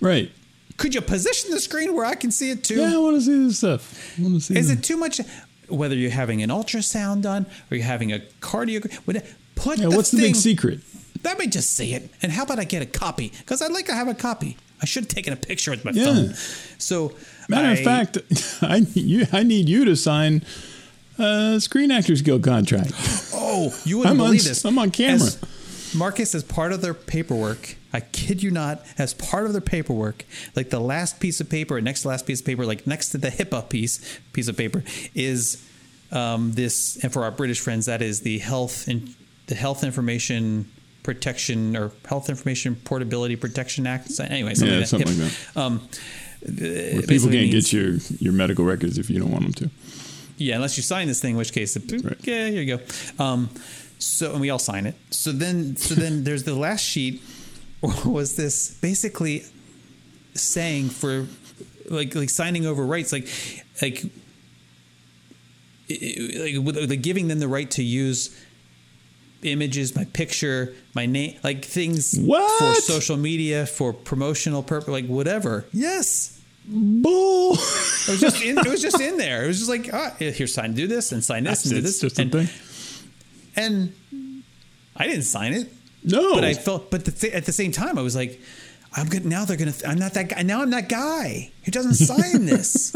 Right. Could you position the screen where I can see it too? Yeah, I want to see this stuff. I want to see. Is this. it too much? Whether you're having an ultrasound done or you're having a cardio, what- put Yeah, the what's the big secret? Let me just see it. And how about I get a copy? Because I'd like to have a copy. I should have taken a picture with my Yeah. phone. So, Matter I- of fact, I need you. I need you to sign a Screen Actors Guild contract. oh, you wouldn't I'm on- believe this. I'm on camera. As Marcus, as part of their paperwork, I kid you not, as part of their paperwork, like the last piece of paper, next to last piece of paper, like next to the HIPAA piece piece of paper, is um, this. And for our British friends, that is the health and the Health Information Protection or Health Information Portability Protection Act. So anyway, something Yeah, like something HIPAA. like that. Um, Where people can't means- get your your medical records if you don't want them to. Yeah, unless you sign this thing, in which case, it, Right. yeah, here you go. Um, so, and we all sign it. So then, so then, there's the last sheet. Was this basically saying for like like signing over rights, like like like, like giving them the right to use images, my picture, my name, like things for social media, for promotional purpose, like whatever. Yes. Bull. It was just in, it was just in there. It was just like, ah, here, sign, to do this, and sign this, and do this, and, thing. And I didn't sign it, No, but I felt, but the th- at the same time, I was like, I'm good. Now they're gonna. Th- I'm not that guy. Now I'm that guy who doesn't sign this.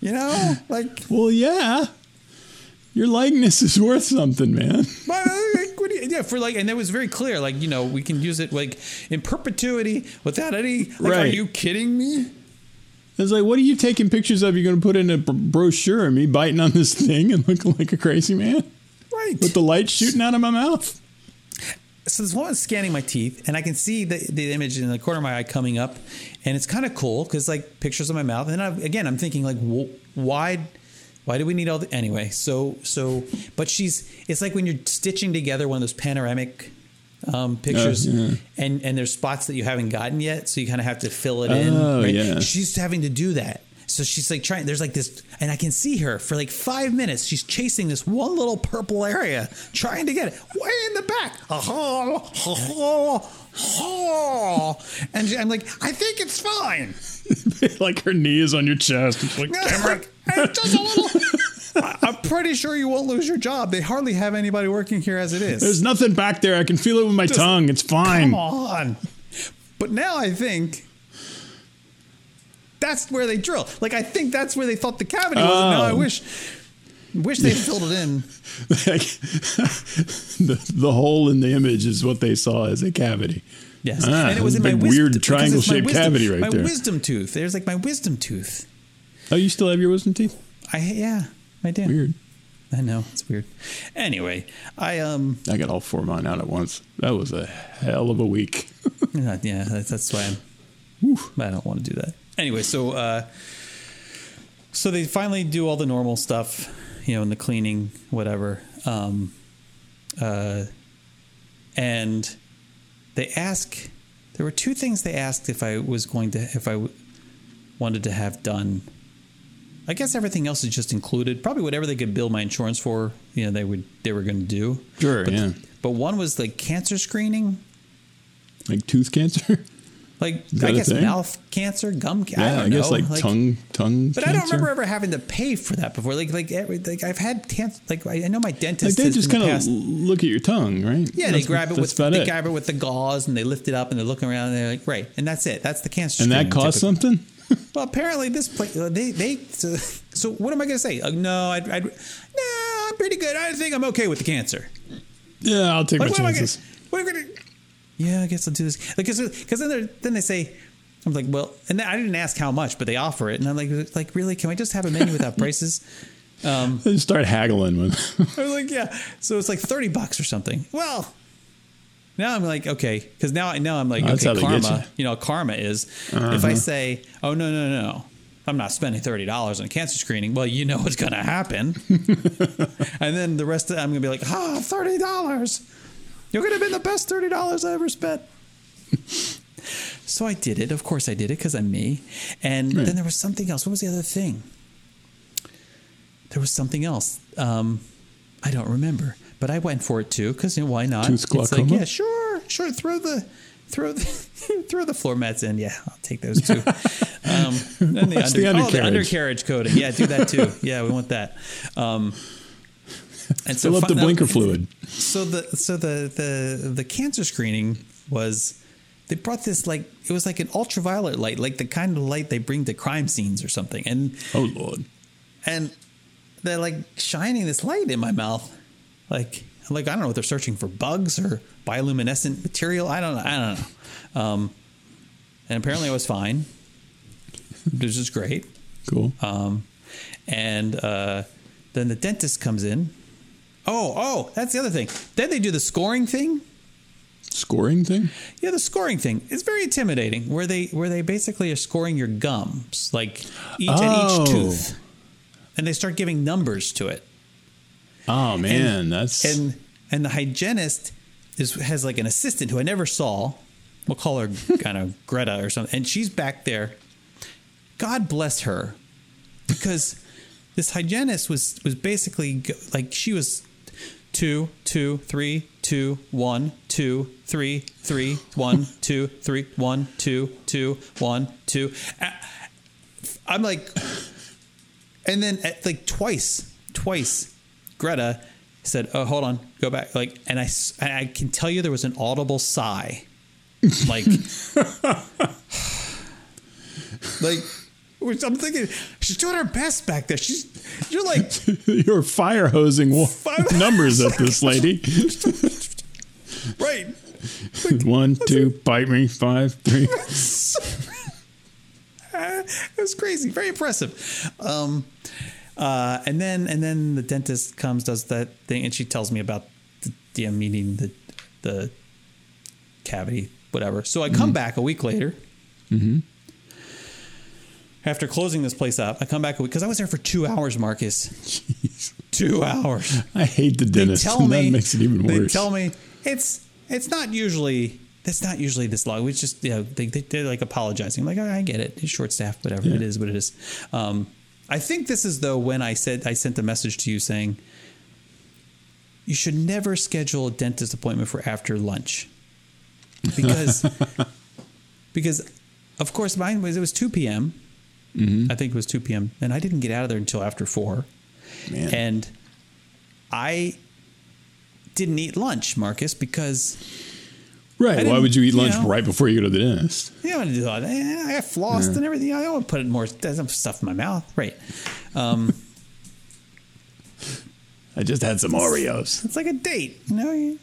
you know, like, Well, yeah. Your likeness is worth something, man. but, uh, like, what do you- yeah, for like, and it was very clear. Like, you know, we can use it like in perpetuity without any. Like, are you kidding me? It's like, what are you taking pictures of? You're going to put in a br- brochure of me biting on this thing and looking like a crazy man Right. with the light shooting out of my mouth? so this woman's scanning my teeth and i can see the, the image in the corner of my eye coming up and it's kind of cool because like pictures of my mouth and I, again i'm thinking like wh- why why do we need all the anyway so so but she's it's like when you're stitching together one of those panoramic um, pictures, Oh, yeah. and and there's spots that you haven't gotten yet, so you kind of have to fill it in. Oh, yeah. She's having to do that. So she's like trying. There's like this, and I can see her for like five minutes. She's chasing this one little purple area, trying to get it way in the back. Ah-ha, ah-ha, ah. And I'm like, I think it's fine. like her knee is on your chest. It's like, It's like, it's just a little. I- I'm pretty sure you won't lose your job. They hardly have anybody working here as it is. there's nothing back there. I can feel it with my tongue. It's fine. Come on. But now I think that's where they drill. Like I think that's where they thought the cavity was. And now I Oh. wish wish they filled it in. the, the hole in the image is what they saw as a cavity. Yes, Ah, and it was in big my wisdom, weird triangle my shaped wisdom- cavity right my there. wisdom tooth. There's like my wisdom tooth. Oh, you still have your wisdom teeth? I yeah, I do. Weird. I know it's weird. Anyway, I um I got all four of mine out at once. That was a hell of a week. Yeah, that's, that's why I'm. I don't want to do that. Anyway, so uh, so they finally do all the normal stuff, you know, in the cleaning, whatever. Um, uh, and they ask. There were two things they asked if I was going to if I w- wanted to have done. I guess everything else is just included. Probably whatever they could bill my insurance for, you know, they would they were going to do. Sure, but, yeah. But one was like cancer screening. like tooth cancer? Like I guess thing? mouth cancer, gum cancer. Yeah, I, I, don't guess know. like, tongue tongue But cancer. I don't remember ever having to pay for that before. Like like every, like I've had cancer. Like I I know my Like dentist. they has just kind of look at your tongue, right? yeah, they grab it with they it. grab it with the gauze and they lift it up and they're looking around and they're like right and that's it. That's the cancer. and that costs something. Well, apparently this place uh, they they so, so what am I going to say? Uh, no, I'd, I'd no, I'm pretty good. I think I'm okay with the cancer. Yeah, I'll take Like, my what chances. gonna, what am I gonna? Yeah, I guess I'll do this. Like, because then they then they say, I'm like, well, and then I didn't ask how much, but they offer it, and I'm like, like really? Can we just have a menu without prices? Um, They start haggling with. I was like, yeah. So it's like thirty bucks or something. Well, now I'm like, okay, because now I know I'm like, Oh, okay, how they get karma. you. You know, karma is if Uh-huh. I say, oh no, no, no. I'm not spending thirty dollars on cancer screening. Well, you know what's going to happen, and then the rest of it, I'm going to be like, ah, thirty dollars. You're going to be the best thirty dollars I ever spent. so I did it. Of course, I did it because I'm me. And Right. then there was something else. What was the other thing? There was something else. Um, I don't remember, but I went for it too because you know, why not? Tooth It's like, yeah, sure, sure. Throw the throw the throw the floor mats in. Yeah, I'll take those too. Um, and the, What's the oh, undercarriage? the undercarriage coating. Yeah, do that too. Yeah, we want that. Um, and Fill up the blinker fluid. So the so the the the cancer screening was they brought this like it was like an ultraviolet light, like the kind of light they bring to crime scenes or something, and Oh lord. and they're like shining this light in my mouth, like like I don't know what they're searching for bugs or bioluminescent material. I don't know. I don't know. Um, and apparently I was fine. This is great. Cool. Um, and uh, then the dentist comes in. Oh, oh, that's the other thing. Then they do the scoring thing. Scoring thing. Yeah, the scoring thing. It's very intimidating. Where they where they basically are scoring your gums, like each Oh. each tooth, and they start giving numbers to it. Oh man, and, that's and and the hygienist is has like an assistant who I never saw. We'll call her kind of Greta or something, and she's back there. God bless her, because this hygienist was was basically go- like she was two two three two one two three three one two three one two two one two. I'm like, and then at, like twice, twice, Greta said, "Oh, hold on, go back." Like, and I, I can tell you there was an audible sigh, like, like. Which I'm thinking she's doing her best back there. She's you're like you're fire hosing numbers at this lady. right. One, two, bite me. Five, three. it was crazy, very impressive. Um, uh, and then and then the dentist comes, does that thing, and she tells me about the, the meeting the the cavity, whatever. So I come back a week later. After closing this place up, I come back a week because I was there for two hours, Marcus. Two hours. I hate the They dentist. tell me that makes it even They worse. tell me it's it's not usually. That's not usually this long. We just, you know, they, they, they're like apologizing. I'm like, oh, I get it. It's short staff, whatever. Yeah. It is what it is. Um, I think this is though when I said I sent a message to you saying you should never schedule a dentist appointment for after lunch because because of course mine was it was 2 p.m. Mm-hmm. I think it was 2 p.m. and I didn't get out of there until after 4 Man. and I didn't eat lunch Marcus because right. Why would you eat you lunch know. right before you go to the dentist? you I do all that. I got flossed and everything. I don't want to put more stuff in my mouth. Right. Um, I just had some Oreos. it's like a date, you know. You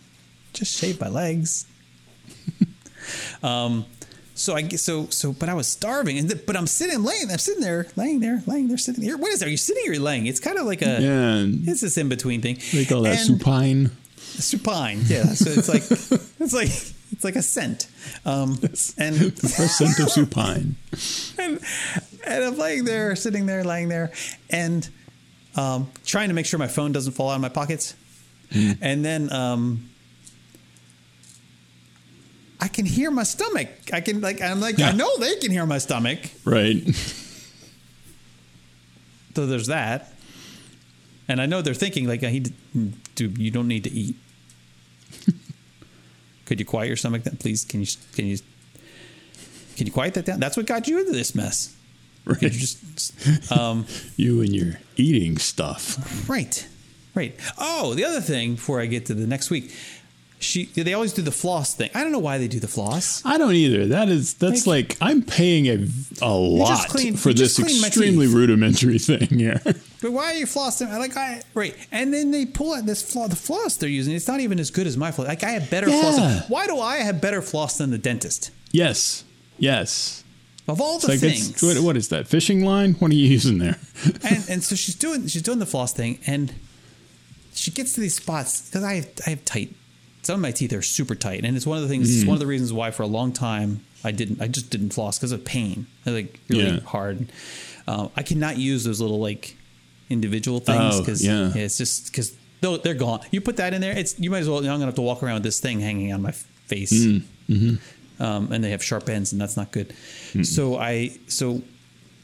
just shave my legs. um, so I so so, but I was starving, and th- but I'm sitting, laying, I'm sitting there, laying there, laying there, sitting here. What is that? Are you sitting or you're laying? It's kind of like a Yeah. it's this in between thing. They call that And- supine. supine. Yeah, so it's like it's like it's like a scent. Um, and The first scent of supine. and, and I'm laying there, sitting there, lying there, and um, trying to make sure my phone doesn't fall out of my pockets. And then um, I can hear my stomach. I can like I'm like Yeah. I know they can hear my stomach. Right. So there's that. And I know they're thinking like, he, dude, you don't need to eat. Could you quiet your stomach? Then please, can you can you can you quiet that down? That's what got you into this mess. Right. You just um, You and your eating stuff. Right. Right. Oh, the other thing before I get to the next week, she they always do the floss thing. I don't know why they do the floss. I don't either. That is that's like, I'm paying a a lot clean- for this just clean my extremely rudimentary thing here. But why are you flossing? Like I right. And then they pull out this floss. The floss they're using. It's not even as good as my floss. Like I have better floss. Yeah. Why do I have better floss than the dentist? yes. Yes. Of all the like things. what, what is that? Fishing line? What are you using there? and and so she's doing she's doing the floss thing, and she gets to these spots because I have, I have tight. Some of my teeth are super tight, and it's one of the things. It's Mm. one of the reasons why for a long time I didn't. I just didn't floss because of pain. They're like really Yeah. hard. Um, I cannot use those little like individual things Oh, because yeah. it's just because they're, they're gone. You put that in there, it's you might as well. I'm gonna have to walk around with this thing hanging on my face. Mm, mm-hmm. Um, and they have sharp ends, and that's not good. So I so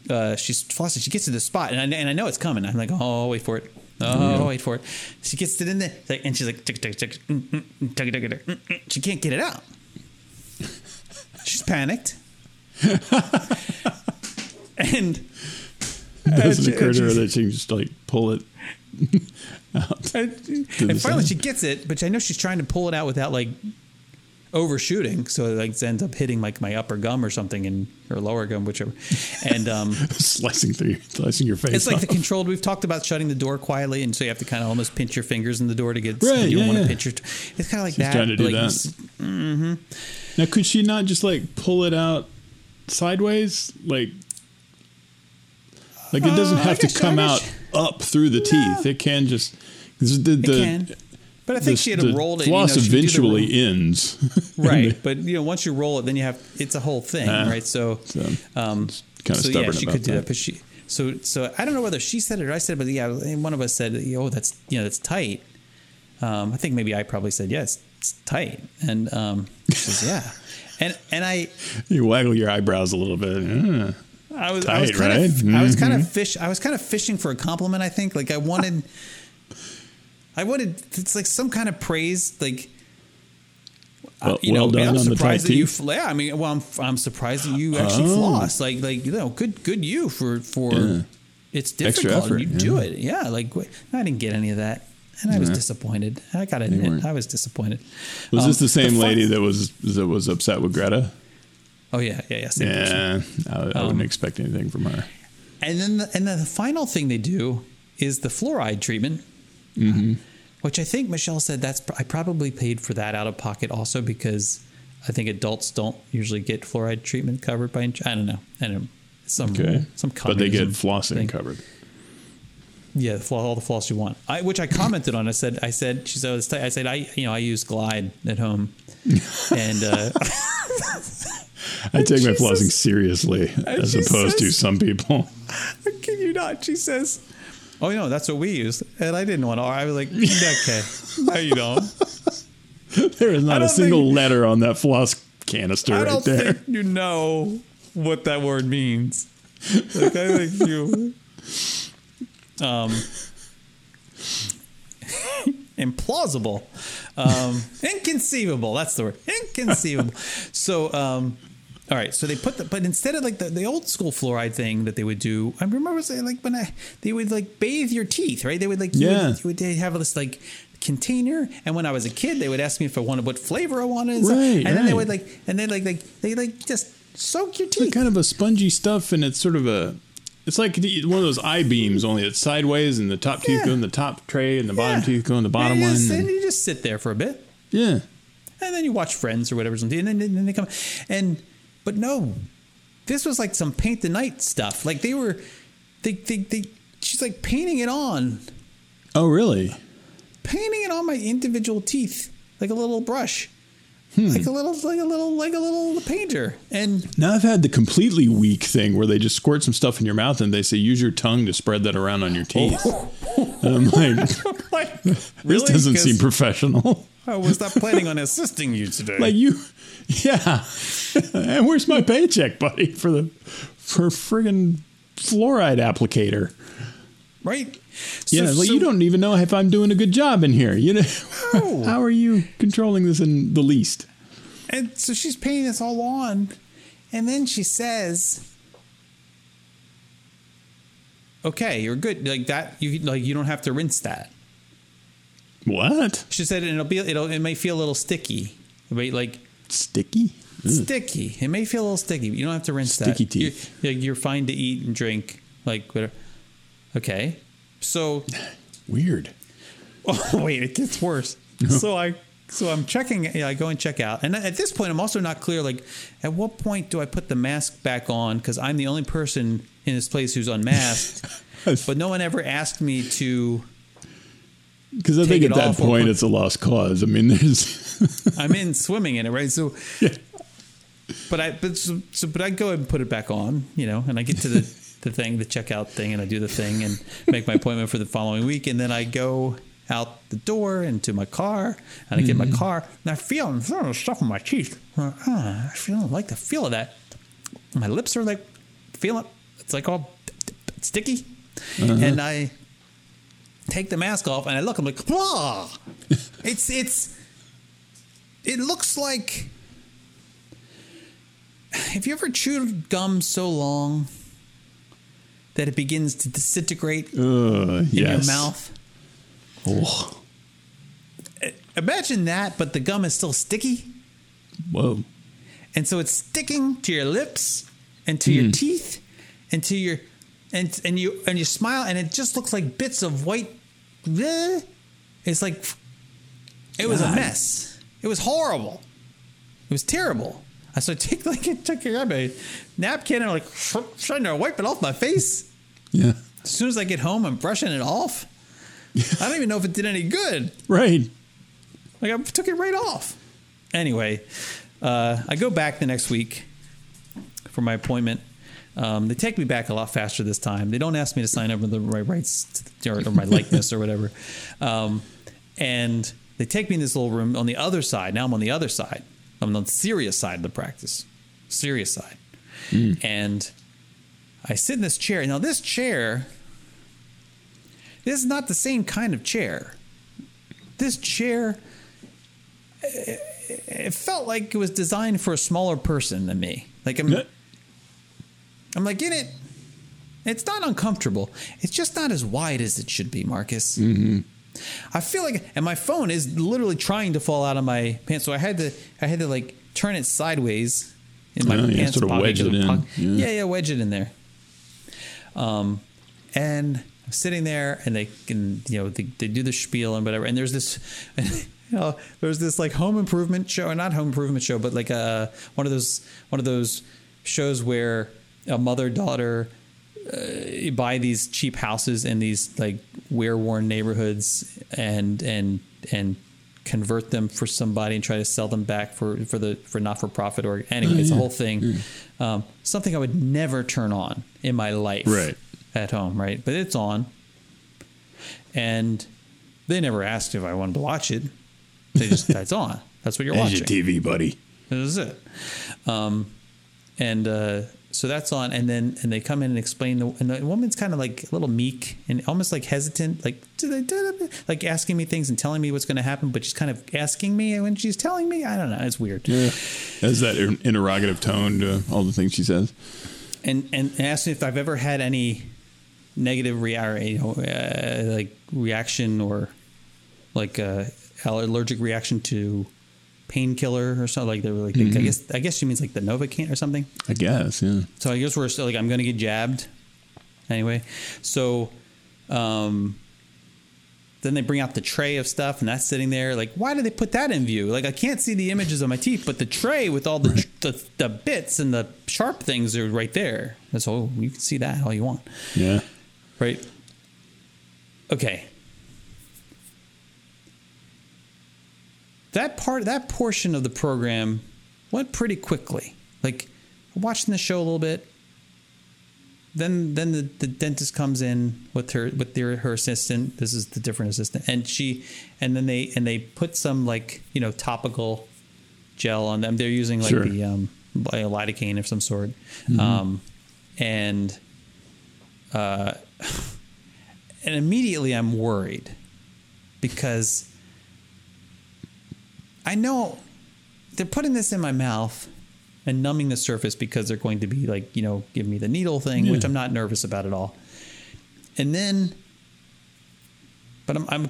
uh, she's flossing. She gets to the spot, and I, and I know it's coming. I'm like, oh, wait for it. Oh, wait for it. She gets it in there, like, and she's like, tick, tick, tick, mm, mm, mm, tick, tick, tick, she can't get it out. She's panicked, and It doesn't occur to her that she can just like pull it out. and, and finally side. she gets it, but I know she's trying to pull it out without like overshooting, so it like ends up hitting like my upper gum or something, and or lower gum, whichever, and um. slicing through your, slicing your face. It's like the controlled. We've talked about shutting the door quietly, and so you have to kind of almost pinch your fingers in the door to get. Right, You don't yeah, want to yeah. pinch your. It's kind of like She's that. trying to do like, that. Now, could she not just like pull it out sideways? Like, like it doesn't Uh, have to come out up through the teeth. It can just The, It can, but I think the- she had the to roll it. you Floss know, she could do the eventually ends. right? But you know, once you roll it, then you have it's a whole thing, Ah. right? So, So, um, kinda so stubborn yeah, she about could do that. that, but she. So, so I don't know whether she said it or I said it, but yeah, one of us said, "Oh, that's you know, that's tight." Um, I think maybe I probably said, "Yes, it's tight," and um, she says, "Yeah," and and I you waggle your eyebrows a little bit. Ah. I was, I was kind right? of, I was kind of fish. I was kind of fishing for a compliment. I think, like I wanted, I wanted. It's like some kind of praise, like. uh, Well- you well know, done I'm on the surprised tight that you. Yeah, I mean, well, I'm, I'm surprised that you actually Oh. floss. Like, like you know, good, good you for for. Yeah. It's difficult. effort, you do it, yeah. Like I didn't get any of that, and I was Yeah. disappointed. I got to admit. I was disappointed. Was Um, this the same fun- lady that was that was upset with Greta? Oh yeah, yeah, yeah. Same. Yeah, I, I Um, wouldn't expect anything from her. And then the, and then the final thing they do is the fluoride treatment, Mm-hmm. which I think Michelle said that's I probably paid for that out of pocket also because I think adults don't usually get fluoride treatment covered by ins- I don't know I don't know some Okay, some but they get flossing thing. covered. yeah all the floss you want I which I commented on I said I said she said "Oh. I said I you know I use Glide at home and uh, I take my flossing seriously as opposed to some people. Can you not? She says, "Oh no, that's what we use." And I didn't want to. I was like, "Okay, no, you don't." there is not a single think- letter on that floss canister I right don't there. think you know what that word means. Like I think you um implausible. Um inconceivable. That's the word. Inconceivable. So um all right, so they put the, but instead of like the, the old school fluoride thing that they would do, I remember saying like when I, they would like bathe your teeth, right? They would like, you Yeah. would, you would they have this like container, and when I was a kid, they would ask me if I wanted what flavor I wanted, and. Right, and then they would like, and then like like they like just soak your It's teeth. kind of a spongy stuff, and it's sort of a. It's like one of those I beams, only it's sideways, and the top teeth Yeah. go in the top tray, and the bottom Yeah. teeth go in the bottom and you one. and- and you just sit there for a bit, yeah, and then you watch Friends or whatever, something, and then, and then they come, and but no, this was like some paint the night stuff. Like they were, they they, they she's like painting it on, Oh, really? painting it on my individual teeth like a little brush. Hmm. Like a little, like a little, like a little painter, and Now I've had the completely weak thing where they just squirt some stuff in your mouth and they say use your tongue to spread that around on your teeth. And I'm like, like, this really? doesn't seem professional. I was not planning on assisting you today. like you, yeah. and where's my paycheck, buddy, for the for friggin' fluoride applicator? right? Yeah, So- well, so- you don't even know if I'm doing a good job in here. You know, No. how are you controlling this in the least? And so she's painting this all on, and then she says, "Okay, you're good. Like that. You like you don't have to rinse that." What? She said, "It'll be. It'll. It may feel a little sticky. May like Sticky? Ugh. sticky. It may feel a little sticky. But you don't have to rinse Sticky that. Sticky teeth. You're, you're fine to eat and drink. Like whatever. Okay. So Weird. Oh wait, it gets worse. So I so I'm checking. Yeah, I go and check out, and at this point, I'm also not clear. Like, at what point do I put the mask back on? Because I'm the only person in this place who's unmasked. but no one ever asked me to. Because I think at that point it's a lost cause. I mean, there's I'm in swimming in it, right? So, yeah. but I but so, so but I go and put it back on, you know, and I get to the the thing, the checkout thing, and I do the thing and make my appointment for the following week, and then I go out the door into my car, and I get Mm-hmm. my car, and I feel I'm feeling stuff in my teeth. Ah, I feel like the feel of that. My lips are like feeling it's like all sticky, Uh-huh. and I take the mask off and I look. I'm like, ah, it's it's. It looks like. Have you ever chewed gum so long that it begins to disintegrate Uh, in yes. your mouth? Oh, Imagine that, but the gum is still sticky, whoa. and so it's sticking to your lips and to your teeth and to your and and you and you smile, and it just looks like bits of white. bleh. It's like it was a mess. It was horrible. It was terrible. I so I take like I took a napkin and I'm like trying to wipe it off my face. Yeah. As soon as I get home, I'm brushing it off. I don't even know if it did any good. Right. Like I took it right off. Anyway, uh, I go back the next week for my appointment. Um, they take me back a lot faster this time. They don't ask me to sign over the right rights to, or, or my likeness or whatever. Um, and they take me in this little room on the other side. Now I'm on the other side. I'm on the serious side of the practice, serious side. And I sit in this chair. Now this chair, this is not the same kind of chair. This chair it felt like it was designed for a smaller person than me. Like I'm. I'm like in it. It's not uncomfortable. It's just not as wide as it should be, Marcus. Mm-hmm. I feel like, and my phone is literally trying to fall out of my pants, so I had to, I had to like turn it sideways in my Oh, yeah, pants sort of pocket. wedge it in. Yeah. yeah, yeah, wedge it in there. Um, and I'm sitting there, and they can, you know, they, they do the spiel and whatever. And there's this, you know, there's this like home improvement show, or not home improvement show, but like a one of those one of those shows where a mother daughter uh, buy these cheap houses in these like wear-worn neighborhoods and and and convert them for somebody and try to sell them back for for the for not-for-profit or anyway, it's a whole thing. Um, something I would never turn on in my life Right. at home, right? But it's on, and they never asked if I wanted to watch it. They just that's on. That's what you're There's watching. your TV, buddy. This is it. Um, and uh, so that's on, and then and they come in and explain. The, and the woman's kind of like a little meek and almost like hesitant, like like asking me things and telling me what's going to happen, but she's kind of asking me when she's telling me. I don't know. It's weird. Yeah. Has that interrogative tone to all the things she says. And and asked me if I've ever had any negative rea- you know, uh, like reaction or like uh, allergic reaction to painkiller or something like they were like I guess I guess she means like the Novocaine or something. I guess, yeah. So I guess we're still like I'm going to get jabbed anyway. So um then they bring out the tray of stuff and that's sitting there like why did they put that in view? Like I can't see the images of my teeth, but the tray with all the the, the bits and the sharp things are right there. That's all you can see that all you want. Yeah. Right? Okay. That part, that portion of the program went pretty quickly. Like watching the show a little bit. Then, then the, the dentist comes in with her with their her assistant. This is the different assistant, and she, and then they and they put some like you know topical gel on them. They're using like Sure. the um, lidocaine of some sort, um, and uh, and immediately I'm worried because I know they're putting this in my mouth and numbing the surface because they're going to be like, you know, give me the needle thing, which I'm not nervous about at all. And then, but I'm, I'm,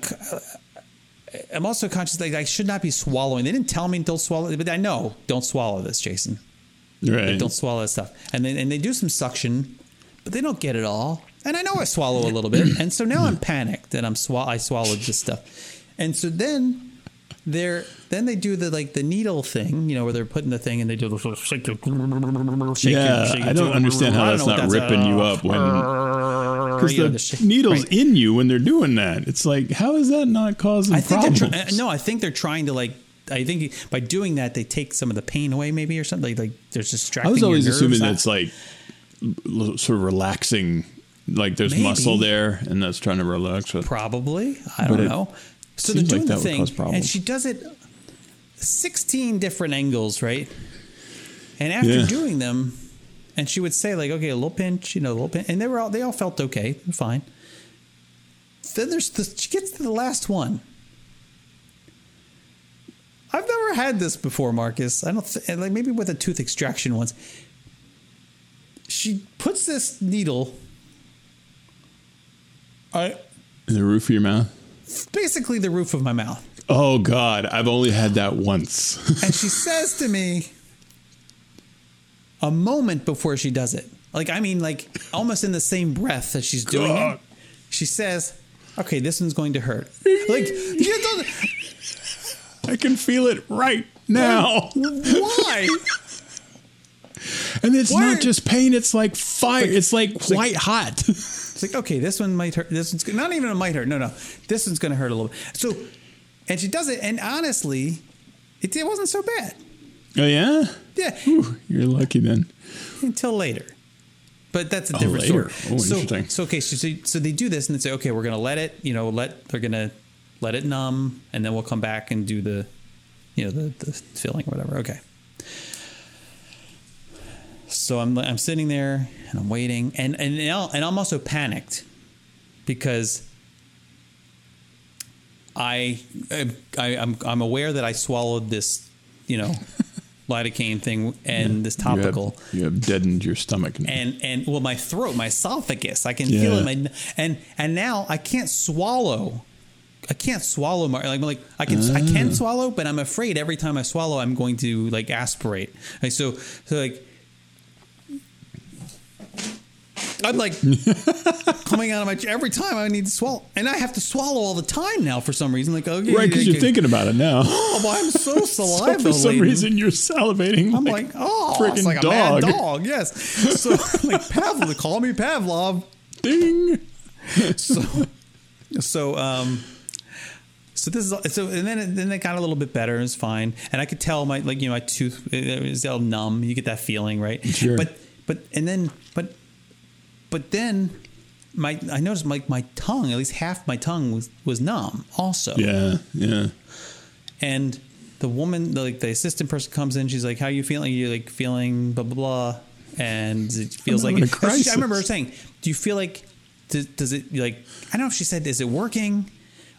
I'm also conscious that I should not be swallowing. They didn't tell me don't swallow, but I know don't swallow this, Jason. Right. Like, don't swallow that stuff. And then and they do some suction, but they don't get it all. And I know I swallow a little bit, and so now I'm panicked that I'm swa- I swallowed this stuff. And so then they're then they do the like the needle thing, you know, where they're putting the thing and they do the sort of shake shake Yeah, shake. I don't understand how that's not what ripping you uh, up when because the shake- needle's right. in you when they're doing that. It's like how is that not causing I think problems? they're no, I think they're trying to like. I think by doing that they take some of the pain away, maybe or something. Like, like there's distracting. I was always assuming I- that it's like sort of relaxing, like there's Maybe. muscle there and that's trying to relax. it. Probably. I don't it know. So they're seems like doing that the thing, and she does it 16 different angles, right? And after Yeah. doing them, and she would say like, "Okay, a little pinch, you know, a little pinch," and they were all they all felt okay, fine. Then there's the, she gets to the last one. I've never had this before, Marcus. I don't th- like maybe with a tooth extraction once. She puts this needle. I In the roof of your mouth. Basically the roof of my mouth. Oh God, I've only had that once. And she says to me a moment before she does it. Like, I mean, like almost in the same breath that she's doing God. it. She says, okay, this one's going to hurt. Like, you don't, I can feel it right now, why? and it's Why- not just pain; it's like fire. It's like like- white hot. It's like, okay, this one might hurt. This one's not even a might hurt. No, no. This one's going to hurt a little bit. So, and she does it. And honestly, it, it wasn't so bad. oh yeah, Yeah. Whew, you're lucky then. until later. But that's a Oh, different later. story. Oh, so, interesting. so okay, so, so they do this and they say, okay, we're gonna let it, you know, let they're gonna let it numb, and then we'll come back and do the, you know, the, the filling or whatever. Okay. So I'm I'm sitting there and I'm waiting, and and and I'm also panicked because I, I I'm I'm aware that I swallowed this, you know, lidocaine thing and this You have- topical You have, deadened your stomach. now. and and well my throat my esophagus i can feel it my and and now i can't swallow i can't swallow my like like i can i Ah. can swallow but i'm afraid every time i swallow i'm going to like aspirate like so so like I'm like coming out of my every time I need to swallow, and I have to swallow all the time now for some reason. Like, okay, right, because you're thinking about it now. oh, well, I'm so so for some laden. reason, you're salivating. I'm like, like, oh, it's like a dog. mad dog. Yes. So like Pavlov, call me Pavlov. ding. So, so, um, so this is so, and then it, then it got a little bit better. It was fine, and I could tell my like you know my tooth it was all numb. You get that feeling, right? Sure. But but and then but but then my I noticed like my tongue, at least half my tongue was was numb also. Yeah, yeah. And the woman, the, like the assistant person comes in, she's like, "How you feeling? You like feeling blah blah blah?" And it feels like it, I remember her saying, "Do you feel like does, does it like I don't know if she said is it working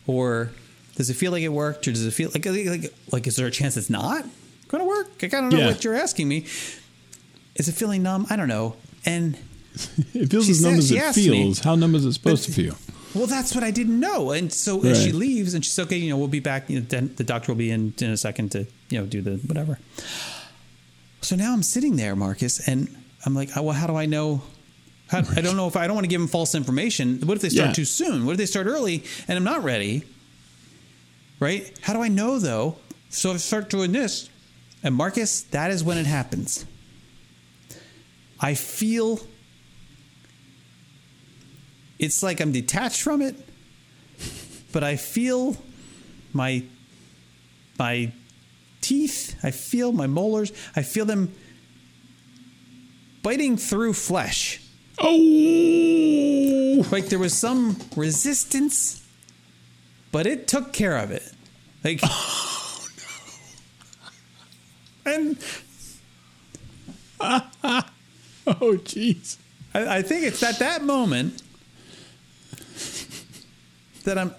or does it feel like it worked or does it feel like like like is there a chance it's not going to work? Like, I don't know Yeah. what you're asking me. Is it feeling numb? I don't know. And It feels She as numb as it asked me- feels. How numb is it supposed to feel? well, that's what I didn't know. And so as she leaves, and she's okay. You know, we'll be back. You know, then the doctor will be in in a second to you know do the whatever. So now I'm sitting there, Marcus, and I'm like, oh, well, how do I know? How, I don't know if I don't want to give them false information. What if they start Yeah. too soon? What if they start early and I'm not ready? Right? How do I know though? So I start doing this, and Marcus, that is when it happens. I feel it's like I'm detached from it, but I feel my my teeth, I feel my molars, I feel them biting through flesh. Oh, Like there was some resistance, but it took care of it. Like Oh no. And oh, jeez. I, I think it's at that moment that I'm.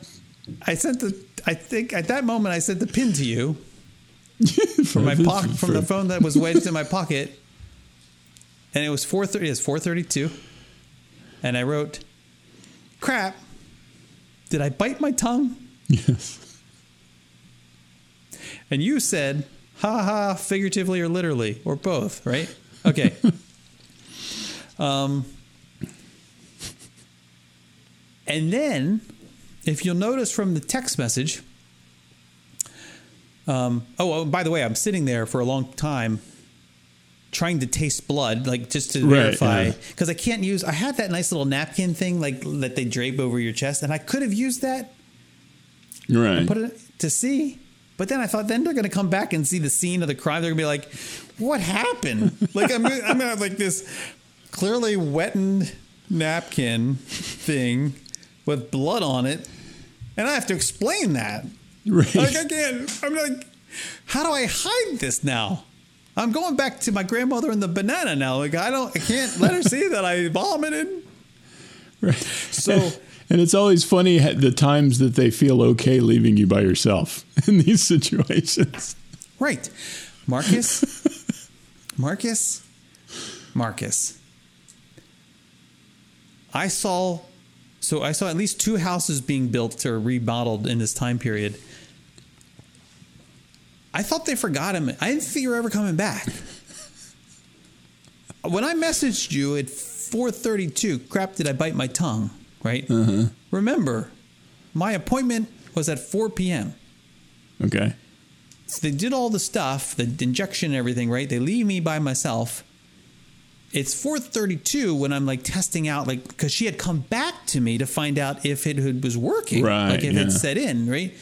I sent the. I think at that moment I sent the pin to you from my pocket from the phone that was wedged in my pocket, and it was four thirty. It's four thirty two, and I wrote, "Crap! Did I bite my tongue?" Yes. And you said, "Ha ha!" Figuratively or literally or both, right? Okay. um. And then, if you'll notice from the text message, um, oh, oh, by the way, I'm sitting there for a long time trying to taste blood, like just to Right, verify, yeah. because I can't use. I had that nice little napkin thing, like that they drape over your chest, and I could have used that Right. put it to see. But then I thought, then they're going to come back and see the scene of the crime. They're going to be like, "What happened?" like I'm, I'm going to have like this clearly wetted napkin thing with blood on it, and I have to explain that. Right. Like I can't. I'm like, how do I hide this now? I'm going back to my grandmother and the banana now. Like I don't, I can't let her see that I vomited. Right. So- and it's always funny the times that they feel okay leaving you by yourself in these situations. Right. Marcus, Marcus, Marcus. I saw, so I saw at least two houses being built or remodeled in this time period. I thought they forgot him. I didn't think you were ever coming back. When I messaged you at 4:32, crap, did I bite my tongue? Right. Uh-huh. Remember, my appointment was at 4 p.m. Okay. So they did all the stuff, the injection and everything, right? They leave me by myself. It's 4:32 when I'm like testing out, like because she had come back to me to find out if it was working, Right, like if yeah. it set in, right?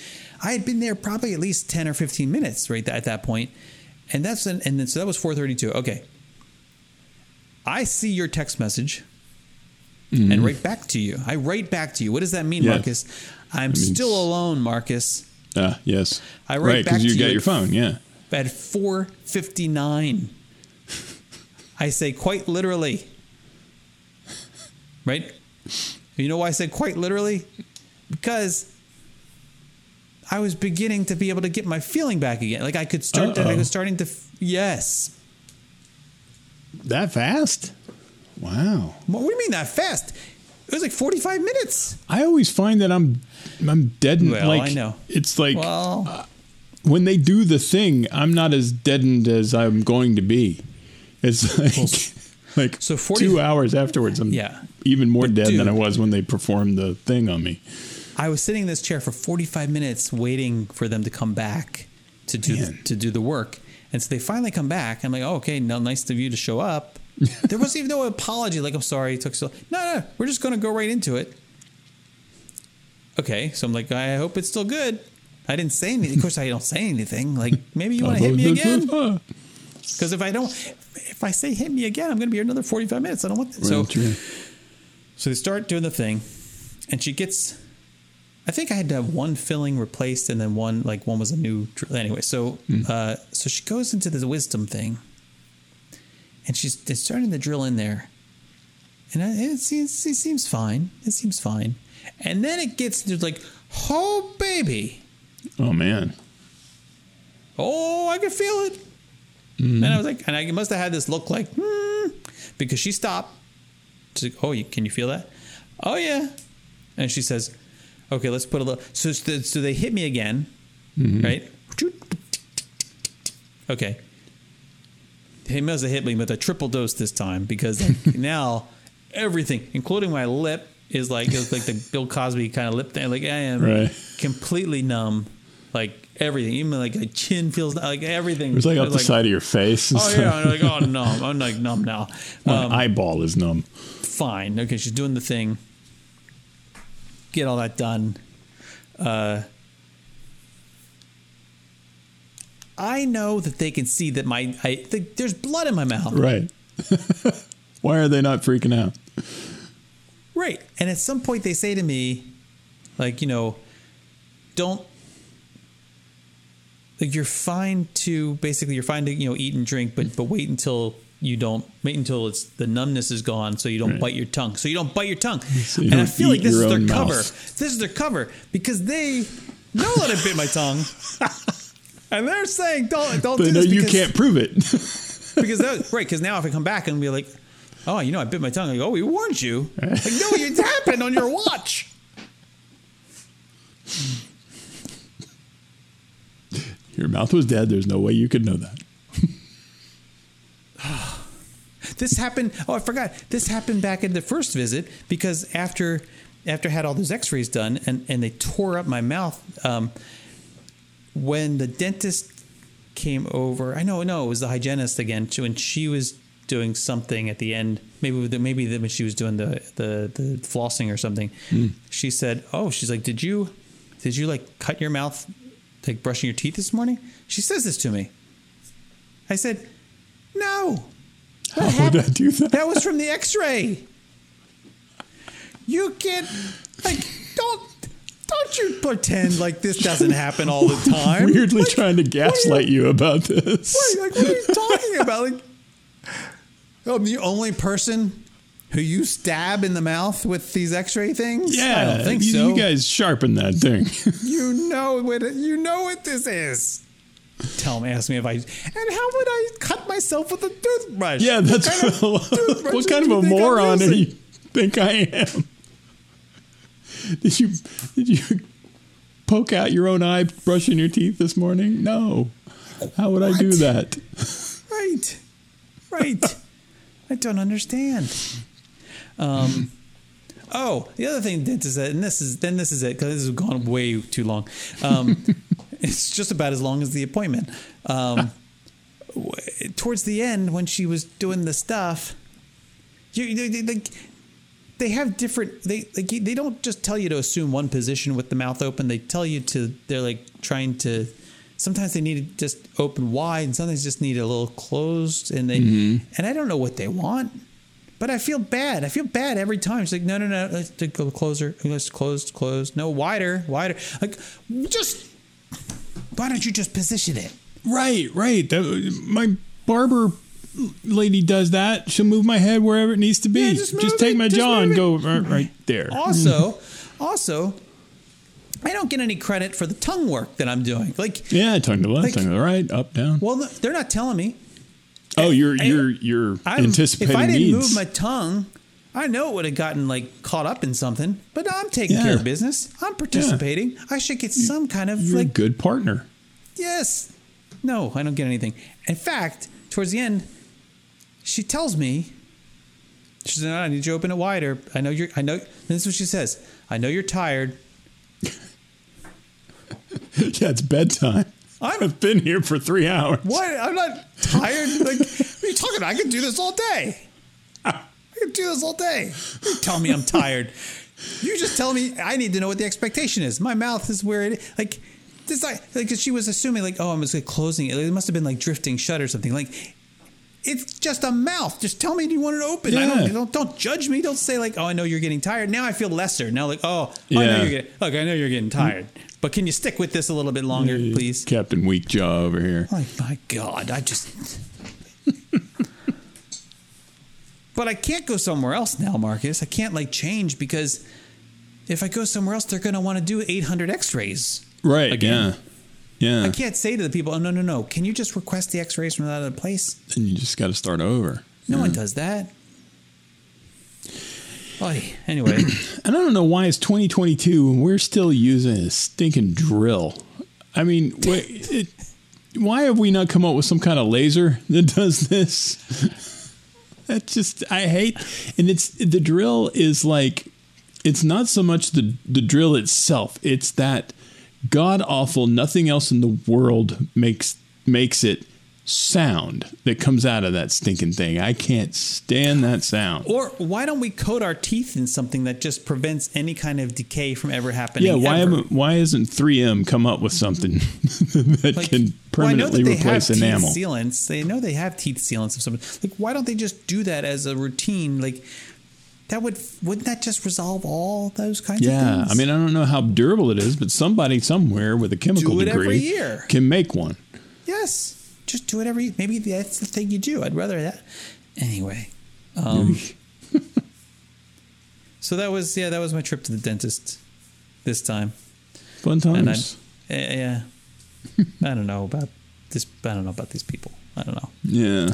I had been there probably at least 10 or 15 minutes, right at that point, and that's an, and then so that was 4:32. Okay, I see your text message and write back to you. I write back to you. What does that mean, Mm-hmm. Yeah. Marcus? I'm means- still alone, Marcus. Ah, yes. I write right, back because you to got you your phone. Yeah. at 4:59. I say quite literally. Right? You know why I said quite literally? Because I was beginning to be able to get my feeling back again. Like I could start. I was starting to. Yes. That fast? Wow. What do you mean that fast? It was like 45 minutes. I always find that I'm I'm deadened. Well, like I know. it's like Well, uh, when they do the thing, I'm not as deadened as I'm going to be. It's like like so 40 two hours afterwards, I'm Yeah. even more But dead than I was when they performed the thing on me. I was sitting in this chair for 45 minutes waiting for them to come back to do Man. to do the work. And so they finally come back. I'm like, oh, okay, no, nice of you to show up. there wasn't even no apology. Like, I'm sorry, it took so. No, no, we're just going to go right into it. Okay, so I'm like, I hope it's still good. I didn't say anything. Of course, I don't say anything. Like, maybe you oh, want to hit me again? Because if I don't, if I say hit me again, I'm going to be here another 45 minutes. I don't want that. So, true. so they start doing the thing, and she gets I think I had to have one filling replaced, and then one like one was a new. drill. Anyway, so uh, so she goes into the wisdom thing, and she's starting to drill in there, and it seems it seems fine. It seems fine, and then it gets to like, oh baby, Oh man. oh I can feel it. And I was like, and I must have had this look like, hmm, because she stopped. She's like, oh, you, can you feel that? Oh yeah. And she says, okay, let's put a little. So so they hit me again, right? Okay. He must have hit me with a triple dose this time because like, now everything, including my lip, is like it's like the Bill Cosby kind of lip thing. Like I am Right. completely numb. Like everything, even like my chin feels like everything. It was like up the side of your face. and Oh stuff. yeah, I'm like oh numb. I'm like numb now. My Um, eyeball is numb. fine. Okay, she's doing the thing. Get all that done. Uh, I know that they can see that my I th- there's blood in my mouth. Right. Why are they not freaking out? Right. And at some point they say to me, like, you know, don't like you're fine to basically you're fine to, you know, eat and drink, but but wait until you don't wait until it's the numbness is gone so you don't Right. bite your tongue. So you don't bite your tongue. So you and I feel like this is their own cover. This is their cover because they know that I bit my tongue. and they're saying don't don't But do no, this you can't prove it. because that, right because now if I come back and be like, oh, you know, I bit my tongue. I go, oh, we warned you. Like, no, it happened on your watch. Your mouth was dead. There's no way you could know that. This happened. Oh, I forgot. This happened back in the first visit because after after I had all those X-rays done and and they tore up my mouth. Um, when the dentist came over, I know, no, it was the hygienist again. she- When she was doing something at the end, maybe the, maybe the, when she was doing the the the flossing or something, she said, "Oh, she's like, did you did you like cut your mouth like brushing your teeth this morning?" She says this to me. I said, "No." What How would I do that? That was from the X-ray. You can't like don't don't you pretend like this doesn't happen all the time. Weirdly Like, trying to gaslight you about this. Wait, like what are you talking about? Like I'm the only person who you stab in the mouth with these X-ray things. Yeah, I don't think you, so. you guys sharpen that thing. You know what it, you know what this is. Tell me, ask me if I. And how would I cut myself with a toothbrush? yeah, that's What kind of what kind of a moron do you think I am? Did you did you poke out your own eye brushing your teeth this morning? No. How would I do that? Right. Right. I don't understand. Um, oh, the other thing dentist said, and this is then this is it because this has gone way too long. Um, it's just about as long as the appointment. Um, towards the end, when she was doing the stuff, you they, they, like they have different they like they don't just tell you to assume one position with the mouth open. They tell you to they're like trying to. Sometimes they need to just open wide, and sometimes just need a little closed. And they and I don't know what they want, but I feel bad. I feel bad every time. She's like, no, no, no, let's go closer. Let's close, close. No, wider, wider. Like, just why don't you just position it? Right, right. That, my barber lady does that. She'll move my head wherever it needs to be. Yeah, just just take it, my just jaw and go right, right there. Also, also, I don't get any credit for the tongue work that I'm doing. Like, Yeah, tongue to the left, Like- tongue to the right, up, down. well, they're not telling me. Oh, you're I- you're you're I'm, anticipating if I didn't needs. move my tongue, I know it would have gotten like caught up in something. But I'm taking Yeah. care of business. I'm participating. I should get some kind of you're a like good partner. yes. No, I don't get anything. In fact, towards the end, she tells me. She said, "I need you to open it wider. I know you're. I know." This is what she says. I know you're tired. yeah, it's bedtime. I'm- I've been here for three hours. What? I'm not tired. Like, what are you talking about? I could do this all day. I could do this all day. You tell me I'm tired. You just tell me I need to know what the expectation is. My mouth is where it like this like like 'cause she was assuming like oh I'm just like closing it. It must have been like drifting shut or something. Like it's just a mouth. Just tell me, do you want it open? I Yeah. don't, don't don't judge me. Don't say like, oh, I know you're getting tired. Now I feel lesser. Now like, oh, oh, I know you're getting. Look, I know you're getting tired. But can you stick with this a little bit longer, please? Captain Weak Jaw over here. Like, my God, I just. but I can't go somewhere else now, Marcus. I can't like change because if I go somewhere else, they're going to want to do 800 X-rays. Right. Again. Yeah. Yeah. I can't say to the people, "Oh no, no, no! Can you just request the X-rays from that other place?" And you just got to start over. No one does that. Oy. Anyway, And I don't know why it's 2022 and we're still using a stinking drill. I mean, wait, it, why have we not come up with some kind of laser that does this? That just I hate, and it's the drill is like it's not so much the the drill itself; it's that god awful. Nothing else in the world makes makes it sound that comes out of that stinking thing. I can't stand that sound. or why don't we coat our teeth in something that just prevents any kind of decay from ever happening? Yeah, why ever? haven't why hasn't 3M come up with something that Like, can well, permanently that they replace have enamel? Teeth sealants. They know they have teeth sealants of some. Like, why don't they just do that as a routine? Like, that would wouldn't that just resolve all those kinds of things? Yeah. I mean I don't know how durable it is, but somebody somewhere with a chemical Do it degree every year. can make one. yes, just do it every. Maybe that's the thing you do. I'd rather that. Anyway, um, so that was yeah, that was my trip to the dentist this time. Fun And I, times. eh, yeah, I don't know about this. I don't know about these people. I don't know. Yeah,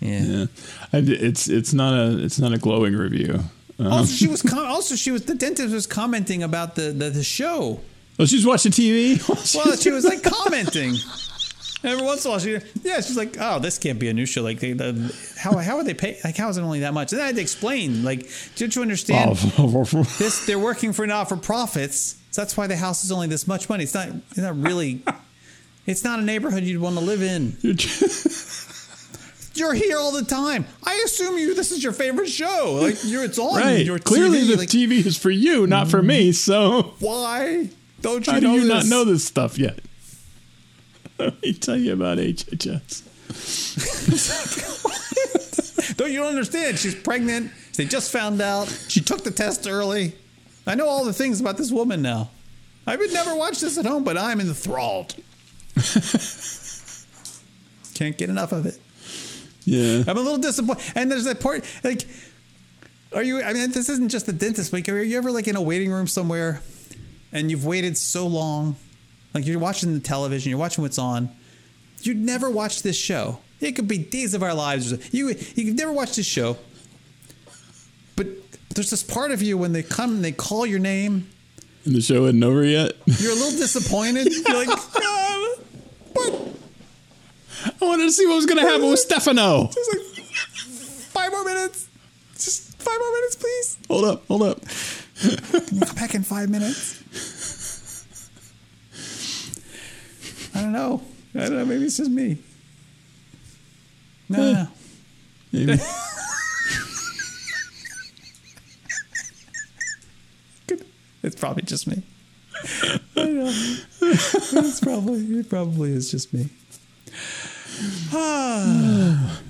Yeah. yeah. I d it's it's not a it's not a glowing review. Um, Also, she was com- also she was the dentist was commenting about the the, the show. oh, she's watching TV. Well, she was like commenting. Every once in a while, she yeah, she's like, oh, this can't be a new show. Like, they, the, how how are they pay? Like, how is it only that much? And I had to explain. Like, don't you understand? Oh, This they're working for not for profits. So that's why the house is only this much money. It's not. It's not really. It's not a neighborhood you'd want to live in. You're here all the time. I assume you. This is your favorite show. Like, you're it's on right. your Clearly, TV. the like, TV is for you, not for me. Mm. So why don't you how do know you this? not know this stuff yet? Let me tell you about HHS. Don't you understand? She's pregnant. They just found out. She took the test early. I know all the things about this woman now. I would never watch this at home, but I'm enthralled. Can't get enough of it. Yeah. I'm a little disappointed. And there's that part like, are you? I mean, this isn't just the dentist. Like, are you ever like in a waiting room somewhere, and you've waited so long, like you're watching the television, you're watching what's on. You'd never watch this show. It could be Days of Our Lives. You you've never watched this show, but there's this part of you when they come and they call your name, And the show isn't over yet. you're a little disappointed. You're like, "Ah, but I wanted to see what was going to happen with Stefano. just like five more minutes. Just five more minutes, please. Hold up, hold up. Can you come back in five minutes? I don't know. I don't know. Maybe it's just me. No, no, no. Maybe. It's probably just me. I know. It's probably it probably is just me. Ah.